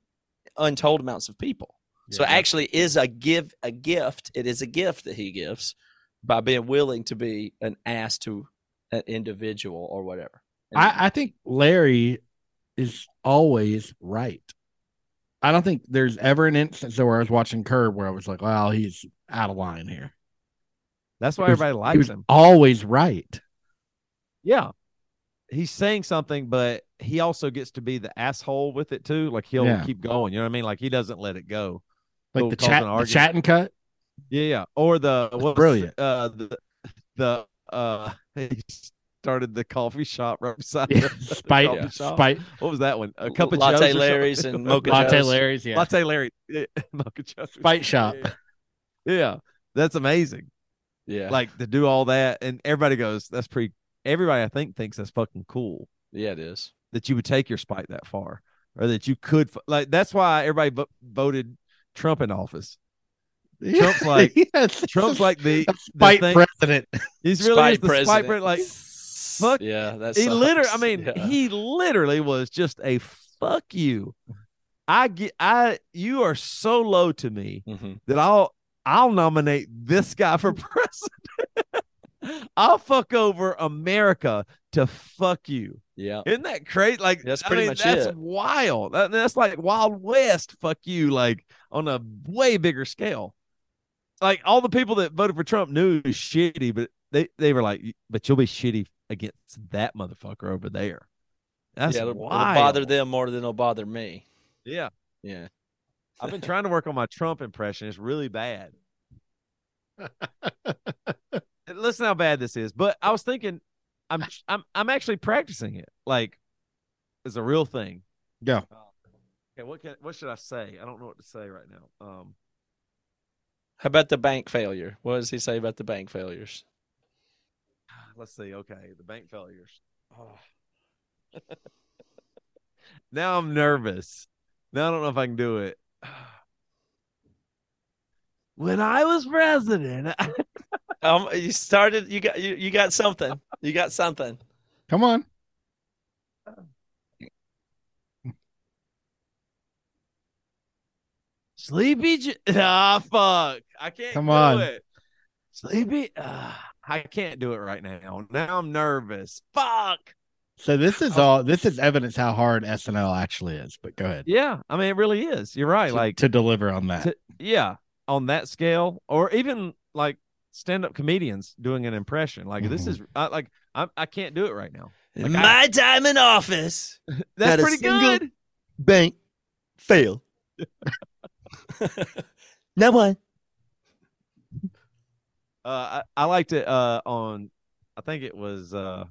untold amounts of people. so actually is a give a gift. It is a gift that he gives by being willing to be an ass to an individual or whatever. I, I think Larry is always right. I don't think there's ever an instance where I was watching Curb where I was like, "Wow, he's out of line here." That's why was- everybody likes him. always right. Yeah. He's saying something, but he also gets to be the asshole with it too. Like he'll Yeah. keep going. You know what I mean? Like he doesn't let it go. Like He'll the chat, an the chat and cut. Yeah, yeah. Or the what's brilliant. Uh, the the uh, he started the coffee shop right beside Yeah, the spite, coffee shop. spite, What was that one? A cup of Latte Joe's? Larry's and Mocha latte Joe's. Larry's. Yeah, Latte Larry, Yeah, Mocha Joe's. Spite shop. Yeah. Yeah, that's amazing. Yeah. Like to do all that, and everybody goes, "That's pretty." Everybody, I think, thinks that's fucking cool yeah, it is. that you would take your spite that far, or that you could. Like that's why everybody vo- voted Trump in office. Trump's like- yes, Trump's like the, spite thing- president. He's really Spite is the spite president. like fuck. Yeah, that's he literally. I mean, yeah. he literally was just a fuck you. I get. I you are so low to me Mhm. that I'll I'll nominate this guy for president. I'll fuck over America to fuck you. Yeah. Isn't that crazy? Like That's I pretty mean, much that's it. wild. That- that's like Wild West. Fuck you. Like on a way bigger scale. Like all the people that voted for Trump knew he was shitty, but they they were like, but you'll be shitty against that motherfucker over there. That's yeah, it'll, it'll bother them more than it'll bother me. Yeah, Yeah. I've been trying to work on my Trump impression. It's really bad. Listen how bad this is. But I was thinking, I'm I'm I'm actually practicing it. Like it's a real thing. Yeah. Okay, what can what should I say? I don't know what to say right now. Um, How about the bank failure? What does he say about the bank failures? let's see. Okay, the bank failures. Oh. now I'm nervous. Now I don't know if I can do it. When I was president, um, you started. You got you, you got something. You got something. Come on. Sleepy. J- ah, fuck! I can't. Come do on. it. Sleepy. Ah, I can't do it right now. Now I'm nervous. Fuck. So this is all. This is evidence how hard SNL actually is. But go ahead. Yeah, I mean it really is. You're right. To- Like to deliver on that. to- yeah, on that scale, or even like stand-up comedians doing an impression. Like this Mhm. is I, like I I can't do it right now. Like, My time in office. That's Not a pretty good. Bank fail. no one. Uh, I, I liked it uh, on, I think it was uh,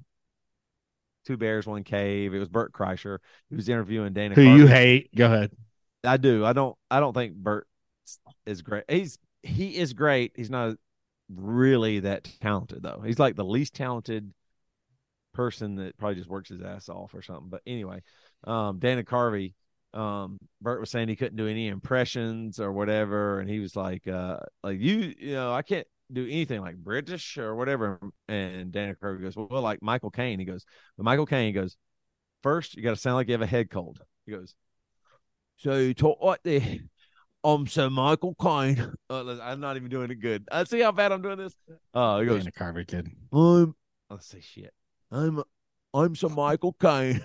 Two Bears, One Cave. It was Bert Kreischer. He was interviewing Dana. Who you hate? Go ahead. I do. I don't. I don't think Bert is great. He's he is great. He's not really that talented though. He's like the least talented person that probably just works his ass off or something. But anyway, um, Dana Carvey. Um, Bert was saying he couldn't do any impressions or whatever, and he was like, uh, like you, you know, I can't do anything like British or whatever. And Dana Carvey goes, well, like Michael Caine. He goes, but Michael Caine goes, first you got to sound like you have a head cold. He goes, so you talk like this. I'm Sir Michael Caine. Uh, I'm not even doing it good. I see how bad I'm doing this. Uh, he goes, Dana Carvey kid. I'm. Let's say shit. I'm. I'm Sir Michael Caine.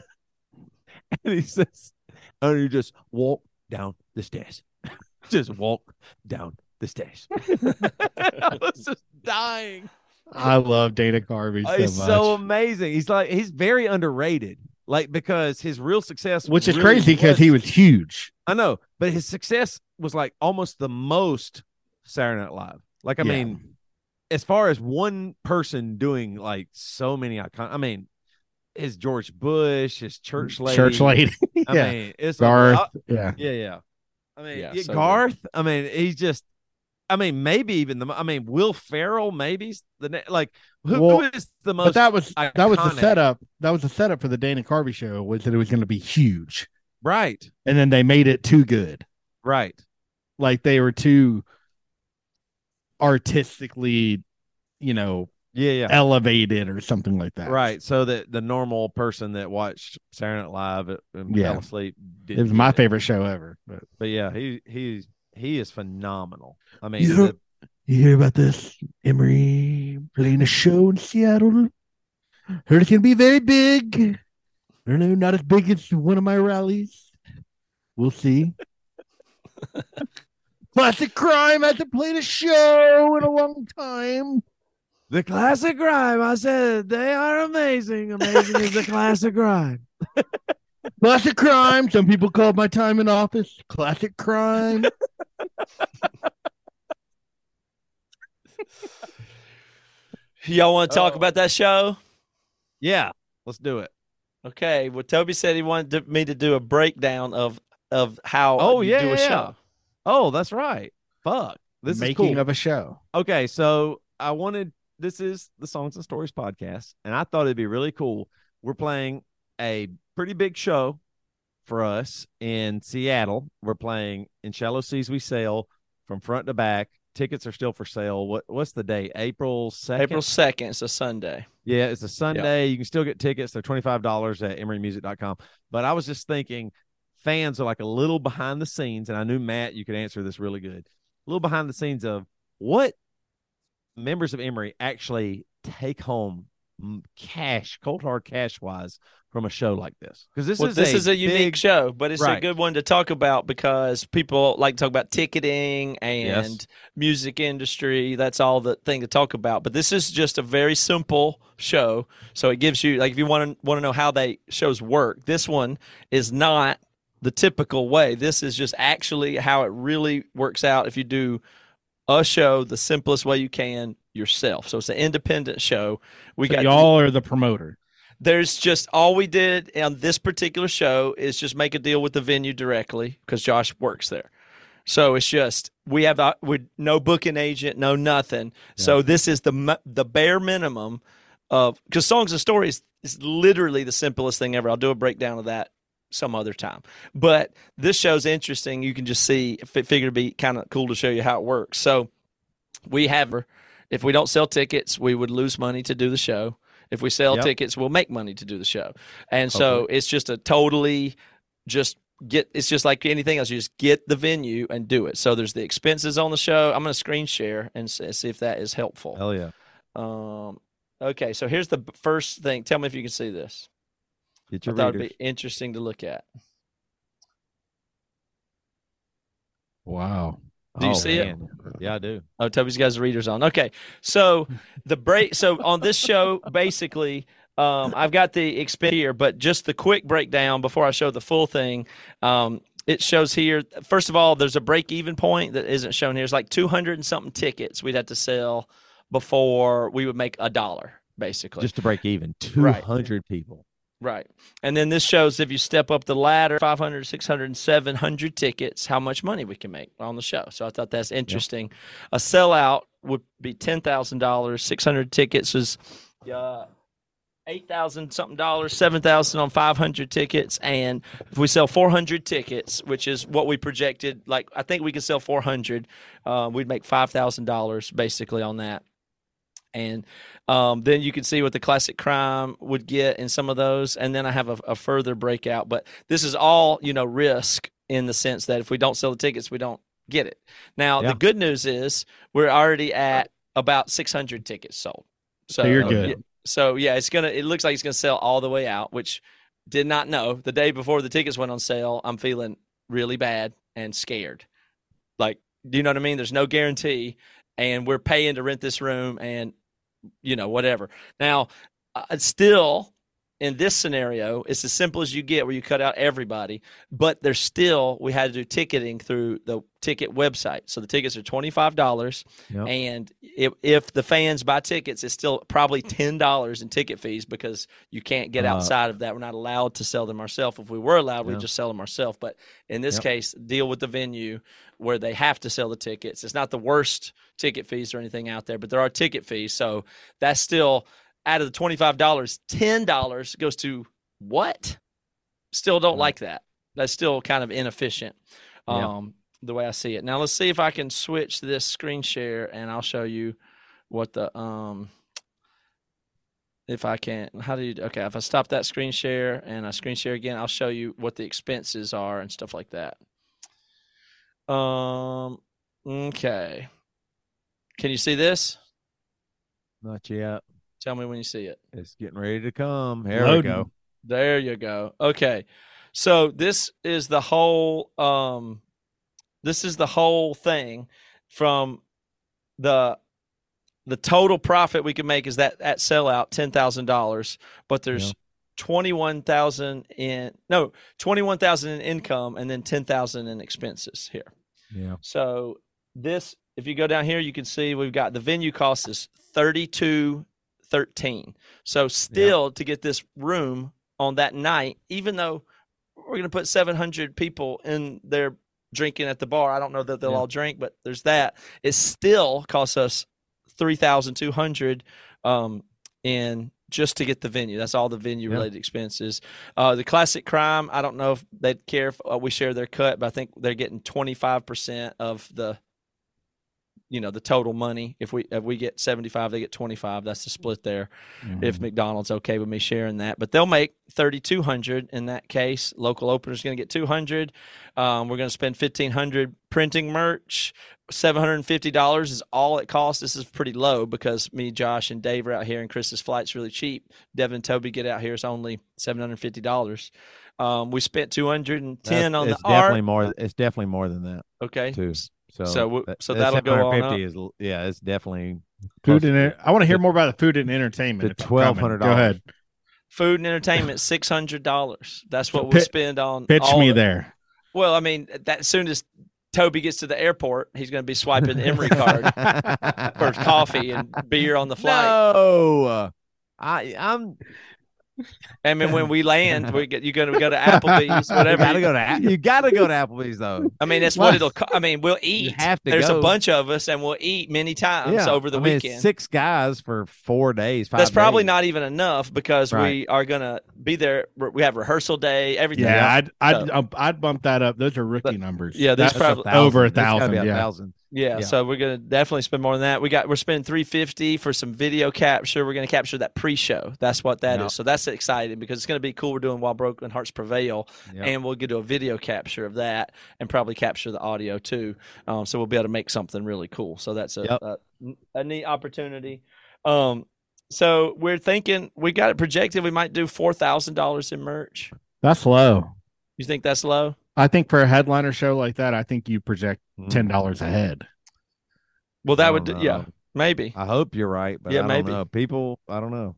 and he says, and you just walk down the stairs. just walk down the stairs. I was just dying. I love Dana Carvey so He's much. so amazing. He's like he's very underrated. Like because his real success, which is really crazy because he was huge. I know, but his success was like almost the most Saturday Night Live. Like I Yeah. mean, as far as one person doing like so many icon, I mean, his George Bush, his church mm, lady, Church lady. I yeah. mean, it's Garth. I- yeah. yeah, yeah. I mean, Yeah, yeah, so good. Garth. I mean, he's just. I mean, maybe even the. I mean, Will Ferrell. Maybe the like who, Well, who is the most. But that was that was the setup. That was the setup for the Dana Carvey show was that it was going to be huge, right, and then they made it too good. right. Like they were too artistically, you know, Yeah, yeah. elevated or something like that. Right. So that the normal person that watched Saturday Night Live and Yeah. fell asleep. It was my favorite show ever. But But yeah, he he's he is phenomenal. I mean, You the- you hear about this? Emery playing a show in Seattle. Heard it's gonna be very big. I don't know, not as big as one of my rallies. We'll see. Classic crime hasn't played a show in a long time. the classic crime. I said they are amazing. Amazing is the classic crime. Classic crime. Some people call my time in office classic crime. Y'all want to talk Oh. about that show? Yeah, let's do it. Okay. Well, Toby said he wanted to, me to do a breakdown of of how Oh, you yeah, do a yeah, show. Oh, that's right. Fuck. This Making is cool. of a show. okay, so I wanted this is the Songs and Stories podcast, and I thought it'd be really cool. We're playing a pretty big show for us in Seattle. We're playing in Shallow Seas We Sail from front to back. Tickets are still for sale. What what's the date? April second. April second. It's a Sunday. Yeah, it's a Sunday. You can still get tickets. They're $25 at emerymusic.com. But I was just thinking fans are like a little behind the scenes, and I knew Matt, you could answer this really good. A little behind the scenes of what members of Emery actually take home cash, cold hard cash wise from a show like this. Because this well, is this a is a unique big- show, but it's a good one to talk about because people like to talk about ticketing and Yes. music industry. That's all the thing to talk about. But this is just a very simple show, so it gives you like if you want to want to know how they shows work. This one is not the typical way. This is just actually how it really works out if you do a show the simplest way you can yourself. So it's an independent show. We So got y'all are the promoter. there's just all we did on this particular show is just make a deal with the venue directly because Josh works there. So it's just we have a, we no booking agent, no nothing. Yeah. So this is the the bare minimum of because songs and stories is literally the simplest thing ever. I'll do a breakdown of that some other time. But this show's interesting. You can just see if it figured to be kind of cool to show you how it works. So we have if we don't sell tickets, we would lose money to do the show. If we sell yep. tickets, we'll make money to do the show. And so it's just a totally just get it's just like anything else. You just get the venue and do it. So there's the expenses on the show. I'm going to screen share and see if that is helpful. Hell yeah. Um okay so here's the first thing. Tell me if you can see this. Get your I thought it'd be interesting to look at. Wow do you oh, see man. it? Yeah, I do. Oh, Toby's got his readers on. Okay, so the break. So on this show, basically, um, I've got the expense here, but just the quick breakdown before I show the full thing. Um, it shows here. First of all, there's a break even point that isn't shown here. It's like 200 and something tickets we'd have to sell before we would make a dollar, basically. Just to break even. 200 right. people. Right. And then this shows if you step up the ladder, 500, 600, 700 tickets, how much money we can make on the show. So I thought that's interesting. A sellout would be $10,000. 600 tickets is uh, eight thousand something dollars, seven thousand on five hundred tickets, and if we sell four hundred tickets, which is what we projected, like I think we could sell four hundred, uh, we'd make five thousand dollars basically on that. And um, then you can see what the classic crime would get in some of those, and then I have a, a further breakout. But this is all you know risk in the sense that if we don't sell the tickets, we don't get it. Now yeah. the good news is we're already at about 600 tickets sold. So, so you're good. So yeah, it's gonna. It looks like it's gonna sell all the way out, which did not know the day before the tickets went on sale. I'm feeling really bad and scared. Like, do you know what I mean? There's no guarantee, and we're paying to rent this room, and you know whatever. Now, uh, still in this scenario, it's as simple as you get where you cut out everybody, but there's still, we had to do ticketing through the ticket website. So the tickets are $25. Yep. And if, if the fans buy tickets, it's still probably $10 in ticket fees because you can't get uh, outside of that. We're not allowed to sell them ourselves. If we were allowed, we'd just sell them ourselves. But in this yep. case, deal with the venue where they have to sell the tickets. It's not the worst ticket fees or anything out there, but there are ticket fees. So that's still out of the $25, $10 goes to what? Still don't like that. That's still kind of inefficient. Um, the way I see it. Now let's see if I can switch this screen share and I'll show you what the um if I can how do you okay if I stop that screen share and I screen share again I'll show you what the expenses are and stuff like that. Um okay. Can you see this? Not yet. Tell me when you see it. It's getting ready to come. Here Loading. we go. There you go. Okay. So this is the whole um this is the whole thing from the the total profit we can make is that at sellout ten thousand dollars, but there's yeah. twenty one thousand in no twenty one thousand in income and then ten thousand in expenses here. Yeah. So this, if you go down here, you can see we've got the venue cost is thirty two 13. So still yeah. to get this room on that night, even though we're going to put 700 people in there drinking at the bar, I don't know that they'll yeah. all drink, but there's that. It still costs us 3,200 um, in just to get the venue. That's all the venue related yeah. expenses. Uh, the classic crime, I don't know if they'd care if uh, we share their cut, but I think they're getting 25% of the you know the total money. If we if we get 75 they get 25 that's the split there. Mm-hmm. if mcdonald's okay with me sharing that. But they'll make 3200 in that case. Local opener's going to get 200 um, we're going to spend 1500 printing merch $750 is all it costs. This is pretty low because me josh and dave are out here and chris's flight's really cheap. Devin and toby get out here it's only $750 um, we spent 210 That's, on the definitely art. more it's definitely more than that okay. too so so, so that'll go on up. Is, yeah, it's definitely food and I want to hear more about the food and entertainment. The twelve hundred. Go ahead. Food and entertainment six hundred dollars. That's what so we'll spend on. Pitch me the, there. Well, I mean, that soon as Toby gets to the airport, he's going to be swiping the Emery card for coffee and beer on the flight. No, I I'm I mean, when we land, we get, you're going to go to Applebee's, whatever. You gotta go to you gotta go to Applebee's though. I mean, that's what it'll. Co- I mean, we'll eat. have to There's go. a bunch of us, and we'll eat many times over the I mean, weekend. six guys for four days. Five That's probably days. not even enough because we are going to be there. We have rehearsal day, everything. Yeah, I'd I'd So- um, I'd bump that up. Those are rookie numbers. yeah, there's That's probably- over a thousand. be a yeah. thousand. Yeah, Yeah. so we're gonna definitely spend more than that. We got we're spending three fifty for some video capture. We're gonna capture that pre-show. That's what that is. Yep. So that's exciting because it's gonna be cool. We're doing while broken hearts prevail, Yep. and we'll get to a video capture of that and probably capture the audio too. Um, so we'll be able to make something really cool. So that's a Yep. a, a neat opportunity. Um, so we're thinking we got it projected. We might do four thousand dollars in merch. That's low. You think that's low? I think for a headliner show like that, I think you project Mhm. ten dollars a head. Well, that would don't yeah maybe, I hope you're right, but Yeah, I don't maybe. know. People, I don't know.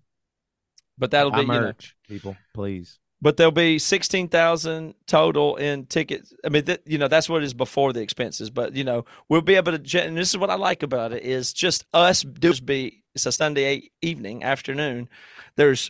but that'll Buy be you know, merch, people, please. but there'll be 16,000 total in tickets. I mean, th- you know, that's what is before the expenses, but you know, we'll be able to, and this is what I like about it is just us do be, it's a Sunday evening, afternoon. There's,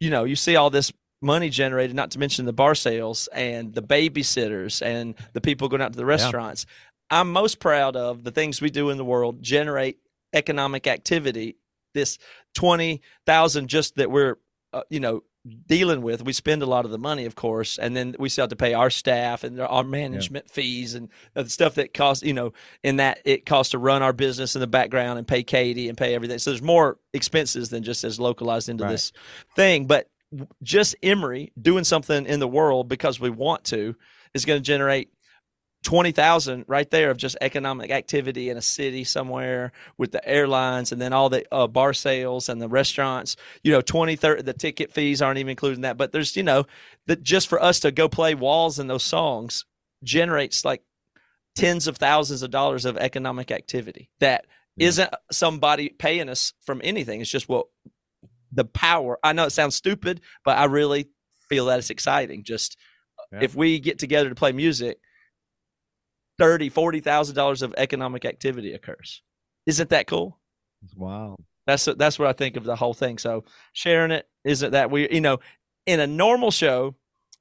you know, you see all this money generated, not to mention the bar sales and the babysitters and the people going out to the restaurants. I'm most proud of the things we do in the world generate economic activity. This 20,000 just that we're, uh, you know, dealing with. We spend a lot of the money, of course, and then we still have to pay our staff and our management fees and the stuff that costs, you know, in that it costs to run our business in the background and pay Katie and pay everything. So there's more expenses than just as localized into Right. this thing. But just Emery doing something in the world because we want to is going to generate twenty thousand right there of just economic activity in a city somewhere with the airlines and then all the uh, bar sales and the restaurants. You know, 20, 30, the ticket fees aren't even included in that. But there's, you know, that just for us to go play walls in those songs generates like tens of thousands of dollars of economic activity that Yeah. not somebody paying us from anything. It's just what the power. I know it sounds stupid, but I really feel that it's exciting. Just Yeah. if we get together to play music, thirty, forty thousand dollars of economic activity occurs. Isn't that cool? It's wild. That's that's what I think of the whole thing. So sharing it isn't that we you know in a normal show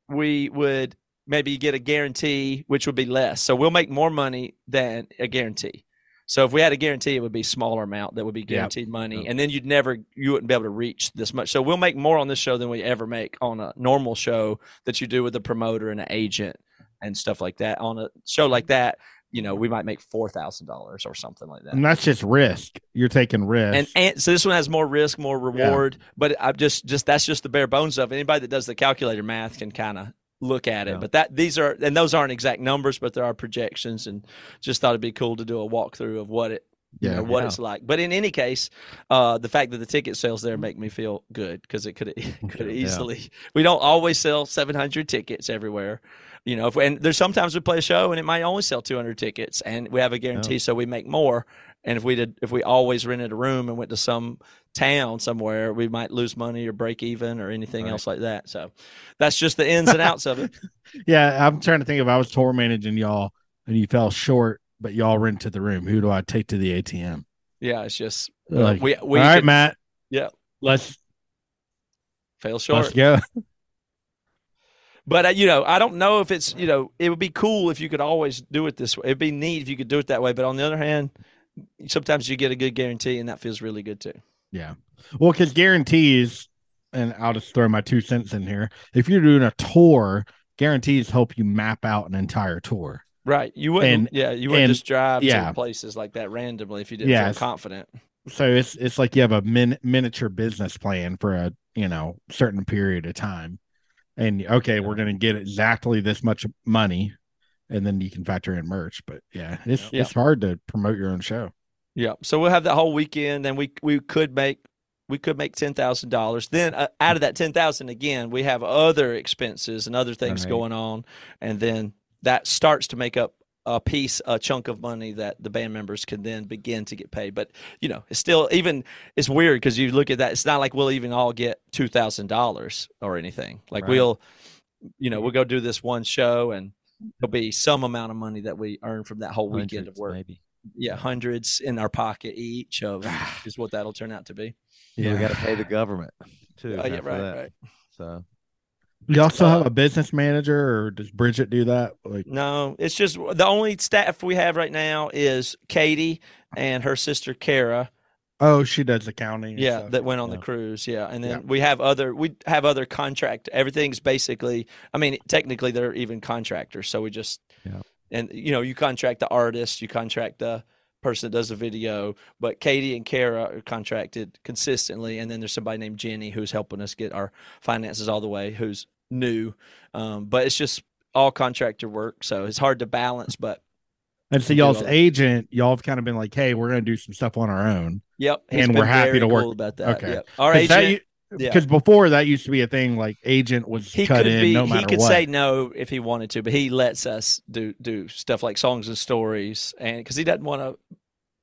we would maybe get a guarantee which would be less. So we'll make more money than a guarantee. So if we had a guarantee, it would be smaller amount that would be guaranteed money, Yep. and then you'd never you wouldn't be able to reach this much. So we'll make more on this show than we ever make on a normal show that you do with a promoter and an agent and stuff like that. On a show like that, you know, we might make four thousand dollars or something like that. And that's just risk. You're taking risk. And, and so this one has more risk, more reward, but I just just that's just the bare bones of it. Anybody that does the calculator math can kind of look at it. Yeah. But that these are and those aren't exact numbers, but there are projections, and just thought it'd be cool to do a walkthrough of what it you Yeah. know what Yeah. it's like. But in any case, uh, the fact that the ticket sales there make me feel good because it could could Yeah. easily. We don't always sell 700 tickets everywhere. You know, if, and there's sometimes we play a show and it might only sell 200 tickets, and we have a guarantee, so we make more. And if we did, if we always rented a room and went to some town somewhere, we might lose money or break even or anything Right. else like that. So that's just the ins and outs of it. yeah, I'm trying to think if I was tour managing y'all and you fell short, but y'all rented the room. Who do I take to the ATM? Yeah, it's just Like, we we All right, could Matt. Yeah. Let's fail short. let's go. But uh, you know, I don't know if it's you know, it would be cool if you could always do it this way. It'd be neat if you could do it that way. But on the other hand, sometimes you get a good guarantee, and that feels really good too. Yeah. Well, because guarantees, and I'll just throw my two cents in here. If you're doing a tour, guarantees help you map out an entire tour. Right? You wouldn't. And- yeah, you wouldn't and- just drive yeah. to places like that randomly if you didn't Yes. feel confident. So it's it's like you have a min- miniature business plan for a you know certain period of time, and okay, we're going to get exactly this much money, and then you can factor in merch. But yeah, it's Yeah. it's hard to promote your own show. Yeah. So we'll have that whole weekend, and we we could make we could make ten thousand dollars. Then uh, out of that ten thousand, again, we have other expenses and other things Right. going on, and then that starts to make up a piece, a chunk of money that the band members can then begin to get paid. But you know, it's still even it's weird because you look at that. It's not like we'll even all get two thousand dollars or anything. Like Right. we'll, you know, we'll go do this one show and. There'll be some amount of money that we earn from that whole weekend of work maybe. Yeah, hundreds in our pocket each of is what that'll turn out to be. Yeah, we got to pay the government too. Oh, yeah, right, that. right. So you also uh, have a business manager, or does Bridget do that? Like, no, it's just the only staff we have right now is Katie and her sister Kara. Oh, she does accounting. Yeah, stuff. that went on yeah. the cruise. Yeah, and then yeah. we have other we have other contract. Everything's basically. I mean, technically, they're even contractors. So we just yeah. And you know, you contract the artist, you contract the person that does the video, but Katie and Kara are contracted consistently, and then there's somebody named Jenny who's helping us get our finances all the way, who's new. Um, but it's just all contractor work, so it's hard to balance. But and so y'all's agent, y'all have kind of been like, "Hey, we're going to do some stuff on our own." Yep, and we're happy to work about that. Okay, yep. our agent. Because yeah. before that used to be a thing, like agent was he cut in. Be, no matter he could what. say no if he wanted to, but he lets us do do stuff like songs and stories, and because he doesn't want to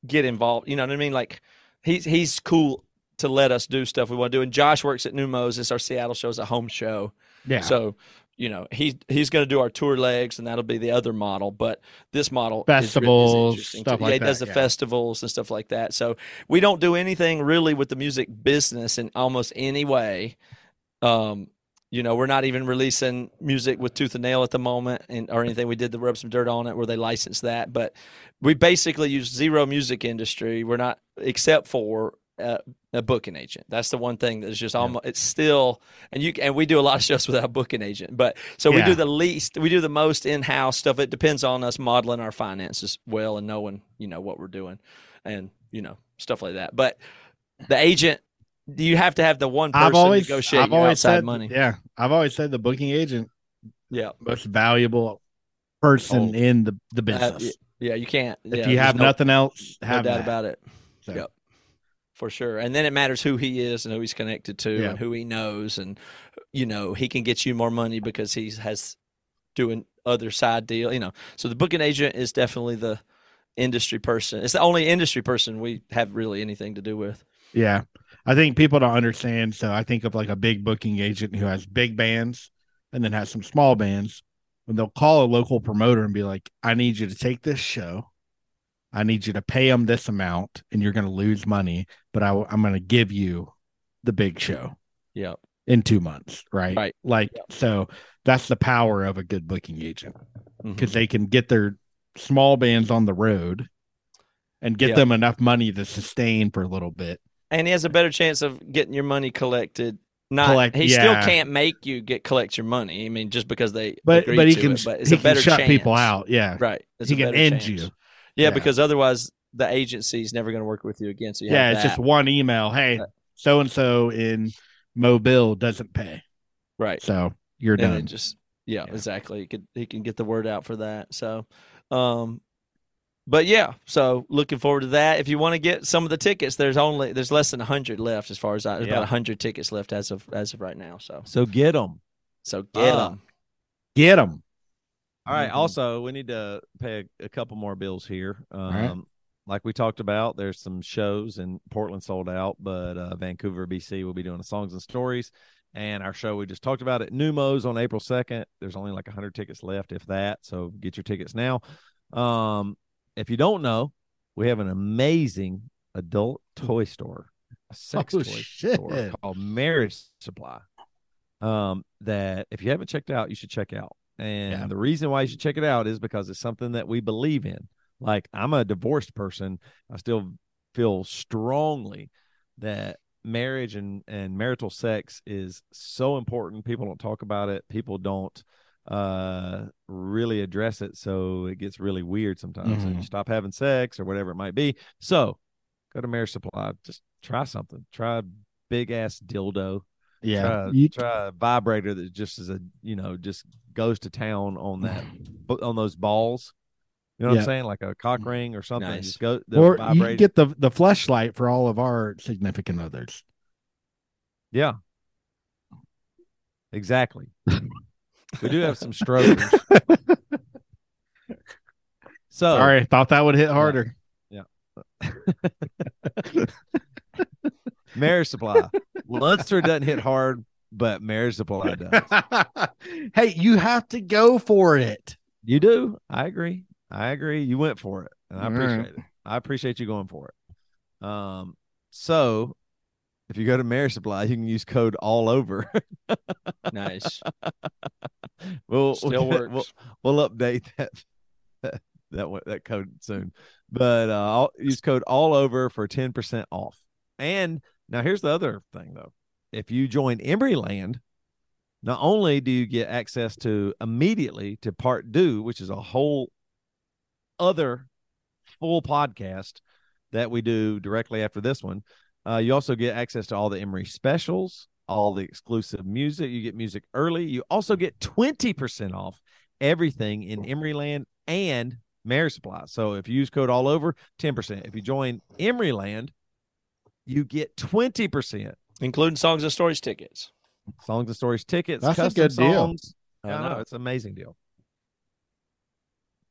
get involved. You know what I mean? Like he's he's cool to let us do stuff we want to do. And Josh works at Neumos. Our Seattle show is a home show. Yeah. So you know he he's going to do our tour legs and that'll be the other model but this model festivals is, is stuff like yeah, he that, does the yeah. festivals and stuff like that so we don't do anything really with the music business in almost any way. Um you know we're not even releasing music with tooth and nail at the moment and or anything. We did the rub some dirt on it where they licensed that but we basically use zero music industry. We're not except for uh, a booking agent. That's the one thing that's just almost it's still and you and we do a lot of shows without a booking agent. But so yeah. we do the least we do the most in house stuff. It depends on us modeling our finances well and knowing, you know, what we're doing and, you know, stuff like that. But the agent do you have to have the one person I've always, negotiate I've always outside said, money. Yeah. I've always said the booking agent yeah most valuable person oh, in the, the business. Uh, yeah, you can't. If yeah, you have no, nothing else, have no doubt that. about it. So. Yep for sure. And then it matters who he is and who he's connected to yeah. and who he knows. And, you know, he can get you more money because he has doing other side deal, you know. So the booking agent is definitely the industry person. It's the only industry person we have really anything to do with. Yeah. I think people don't understand. So I think of like a big booking agent who has big bands and then has some small bands. When they'll call a local promoter and be like, I need you to take this show I need you to pay them this amount and you're going to lose money, but I, am going to give you the big show. Yeah. In two months. Right. Right. Like, yep. so that's the power of a good booking agent because mm-hmm. they can get their small bands on the road and get yep. them enough money to sustain for a little bit. And he has a better chance of getting your money collected not Collect, he yeah. still can't make you get collect your money. I mean, just because they but but he can it, but he can shut chance. people out. Yeah, right. It's he can end chance. you. Yeah, yeah, because otherwise the agency is never going to work with you again. So you yeah, it's just one email. Hey, so and so in Mobile doesn't pay. Right. So you're and done. Just yeah, yeah, exactly. He could he can get the word out for that. So, um, but yeah, so looking forward to that. If you want to get some of the tickets, there's only there's less than hundred left as far as I, there's yeah. about hundred tickets left as of as of right now. So so get them. So get them. Uh, get them. All right. mm-hmm. Also, we need to pay a, a couple more bills here. Um, right. Like we talked about, there's some shows in Portland sold out, but uh, Vancouver, BC will be doing the songs and stories. And our show we just talked about at Neumos on April 2nd. There's only like 100 tickets left, if that. So get your tickets now. Um, if you don't know, we have an amazing adult toy store, a sex oh, toy shit. store called Marriage Supply. Um, that if you haven't checked out, you should check out. And yeah. the reason why you should check it out is because it's something that we believe in. Like I'm a divorced person, I still feel strongly that marriage and and marital sex is so important. People don't talk about it. People don't uh really address it so it gets really weird sometimes mm-hmm. and you mm-hmm. stop having sex or whatever it might be so go to marriage supply just try something try a big ass dildo yeah try, you... try a vibrator that just is a you know just goes to town on that on those balls you know yeah. what I'm saying? Like a cock mm. ring or something. Nice. Just go or vibrate. you get the the flashlight for all of our significant others. Yeah. Exactly. we do have some strokers. so sorry, thought that would hit harder. Yeah. yeah. Marriage supply. Lundsford doesn't hit hard, but marriage supply does. hey, you have to go for it. You do. I agree. I agree. You went for it, and I appreciate right. it. I appreciate you going for it. Um, so if you go to Marriage Supply, you can use code all over. nice. we'll Still we'll, works. We'll, we'll update that that that, that code soon. But uh, I'll use code all over for ten percent off. And now here's the other thing though. If you join Emeryland, not only do you get access to immediately to part two, which is a whole other full podcast that we do directly after this one, uh, you also get access to all the Emery specials, all the exclusive music. You get music early. You also get 20% off everything in Emeryland and Mary Supply. So if you use code all over, 10%. If you join Emeryland, you get 20%. Including songs and stories tickets. Songs and stories tickets, That's a custom good deal. songs. I Yeah, I know. know. It's an amazing deal.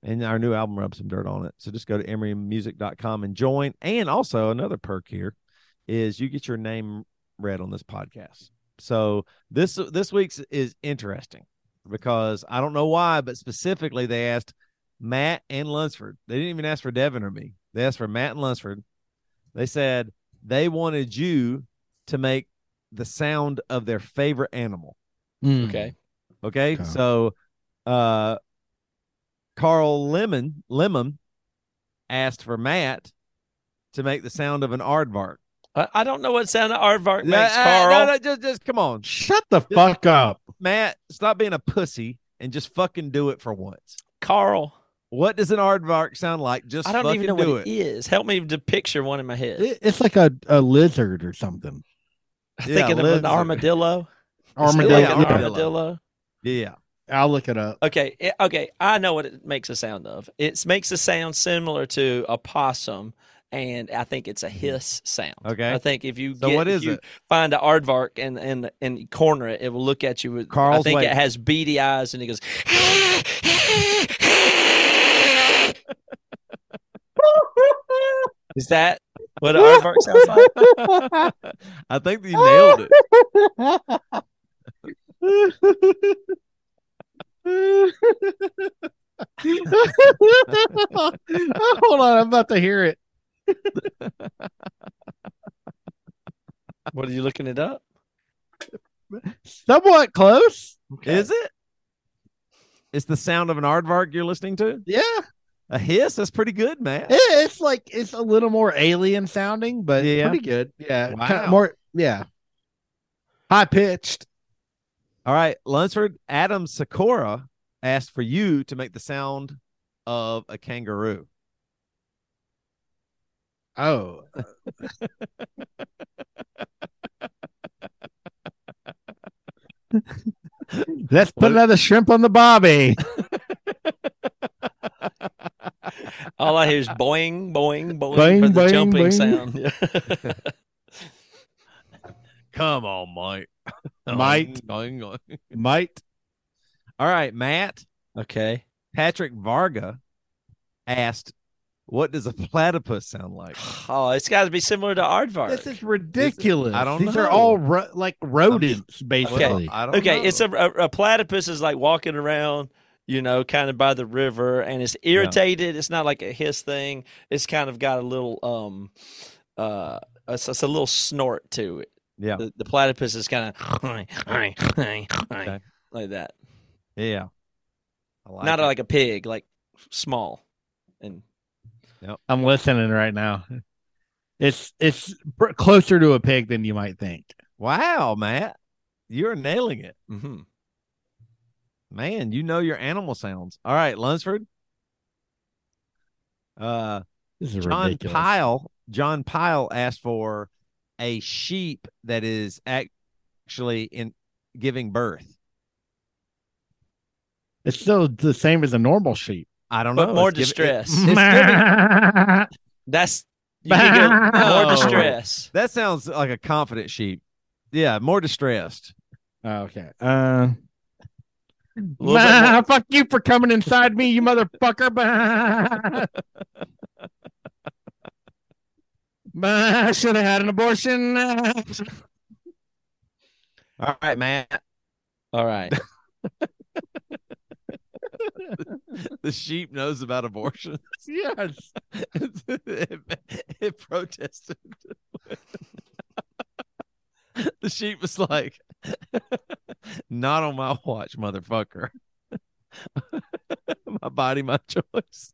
And our new album rubs some dirt on it. So just go to emerymusic.com and join. And also another perk here is you get your name read on this podcast. So this this week's is interesting because I don't know why, but specifically they asked Matt and Lundsford. They didn't even ask for Devin or me. They asked for Matt and Lundsford. They said they wanted you to make the sound of their favorite animal. Mm. Okay. Okay. Okay. So uh Carl Lemon Lemon asked for Matt to make the sound of an aardvark. I, I don't know what sound an aardvark Yeah, makes, uh, Carl. No, no, just, just come on. Shut the fuck up. Matt, stop being a pussy and just fucking do it for once. Carl. What does an aardvark sound like? Just I don't fucking even know do what it. it is. Help me to picture one in my head. It- it's like a, a lizard or something. Yeah, Thinking of lizard. an armadillo. Armadillo. Like an Yeah, yeah. armadillo. Yeah. I'll look it up. Okay, it- okay, I know what it makes a sound of. It makes a sound similar to a possum, and I think it's a hiss sound. Okay. I think if you So get, what if you it? find an aardvark and and and corner it, it will look at you with. I think wait. it has beady eyes, and he goes. is that what an aardvark sounds like? I think you nailed it. Hold on, I'm about to hear it. What are you looking it up? Somewhat close. Is it? It's the sound of an aardvark you're listening to? Yeah. A hiss? That's pretty good, man. It's like it's a little more alien sounding, but Yeah. pretty good. Yeah. kinda More yeah. High pitched. All right, Lundsford, Adam Sakura asked for you to make the sound of a kangaroo. Oh. Let's put What- another shrimp on the bobby. All I hear is boing, boing, boing, Boing, for the boing, jumping boing. sound. Come on, Mike. Might. All Might. right, Matt. okay. Patrick Varga asked, What does a platypus sound like? Oh, it's got to be similar to aardvark. This is ridiculous. I don't These know. are all ro- like rodents, basically. Okay. I don't okay, know. it's a, a a platypus is like walking around, you know, kind of by the river, and it's irritated. It's not like a hiss thing. It's kind of got a little um, uh, it's, it's a little snort to it. Yeah. The, the platypus is kind of like that. Yeah. I like not it. like a pig, like small. And I'm listening right now. It's it's pr- closer to a pig than you might think. Wow, Matt. You're nailing it. mhm. Man, you know your animal sounds. All right, Lundsford. Uh This is John ridiculous. Pyle. John Pyle asked for a sheep that is actually in giving birth. It's still the same as a normal sheep. I don't But know. more It's distress. it's giving- that's you can get more No. distress. that sounds like a confident sheep. Yeah, more distressed. okay. Uh, A little bit more- bah, fuck you for coming inside me, you motherfucker. Bah. Bah, I should have had an abortion. All right, Matt. All right. the sheep knows about abortions. yes. it, it protested. the sheep was like, "Not on my watch, motherfucker. my body, my choice."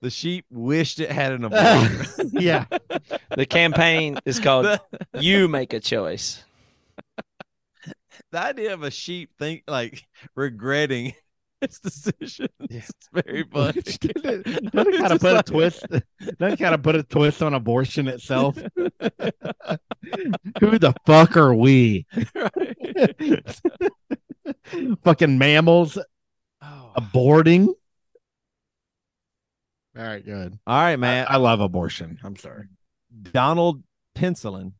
the sheep wished it had an abortion. yeah. The campaign is called "You Make a Choice." the idea of a sheep think like regretting its decision It's very funny. Doesn't kind of put a twist. Doesn't kind of put a twist on abortion itself. Who the fuck are we? Fucking mammals Oh. aborting. All right, good. All right, man. I, I love abortion. I'm sorry. Donald Pencilin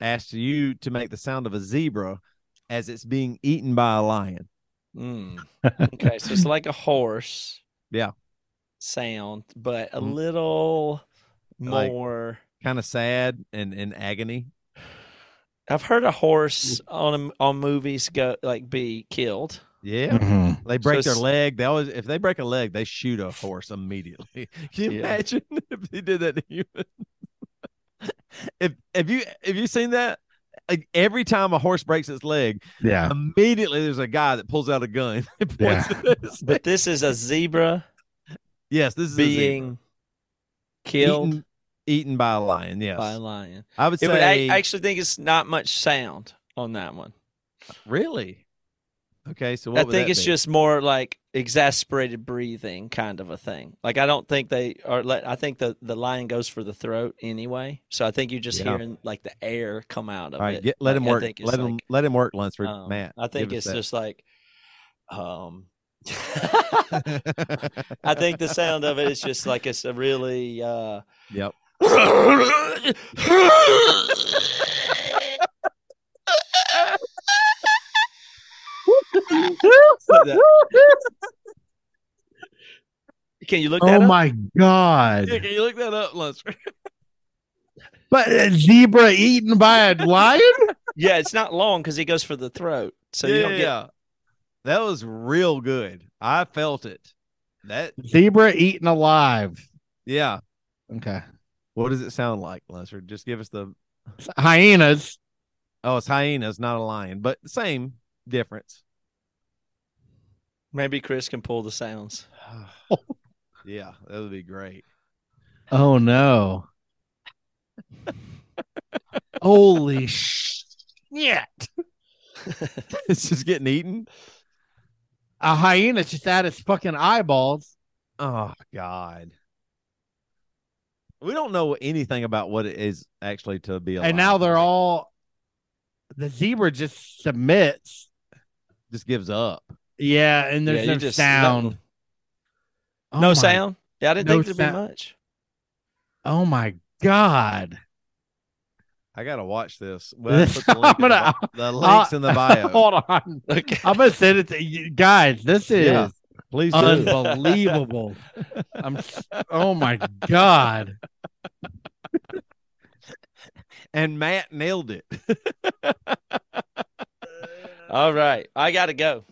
asked you to make the sound of a zebra as it's being eaten by a lion. Mm. Okay, so it's like a horse. Yeah. Sound, but a Mm. little Like- more. Kind of sad and in agony. I've heard a horse on a, on movies go like be killed. Yeah. Mhm. They break their leg. They always, if they break a leg, they shoot a horse immediately. Can you Yeah. imagine if they did that to humans? if if you have you seen that? Like every time a horse breaks its leg, Yeah. immediately there's a guy that pulls out a gun. and points Yeah. at his But this is a zebra yes, this is a zebra. being killed eaten, eaten by a lion. Yes, by a lion. I would say. would- I actually think it's not much sound on that one. really? Okay, so what I think it's be? just more like exasperated breathing kind of a thing. Like I don't think they are let I think the the lion goes for the throat anyway. So I think you're just Yeah. hearing like the air come out of All right. it. Get, let Like, him work. Let him like, let him work. Lundsford, um, Matt. I think it's just like um. I think the sound of it is just like it's a really uh Yep. Can you look that Oh up? my god! Yeah, can you look that up, Lundsford? But a zebra eaten by a lion? Yeah, it's not long because he goes for the throat. So yeah, you don't get yeah. That was real good. I felt it. That zebra eaten alive. yeah. Okay. What does it sound like, Lundsford? Just give us the Hyenas. Oh, it's hyenas, not a lion, but same difference. Maybe Chris can pull the sounds. yeah, that would be great. Oh no. Holy shit. it's just getting eaten. A hyena just out its fucking eyeballs. Oh God. We don't know anything about what it is actually to be alive. And now they're all the zebra just submits. just gives up. Yeah, and there's Yeah, no just- sound. Oh no my- sound? Yeah, I didn't no think there'd be much. Oh my god. I gotta watch this. Well, This- the, link I'm gonna- bi- the links in the bio. Hold on. Okay. I'm gonna send it to you guys. This is Yeah, Please do. unbelievable. I'm oh my god. and Matt nailed it. All right. I gotta go.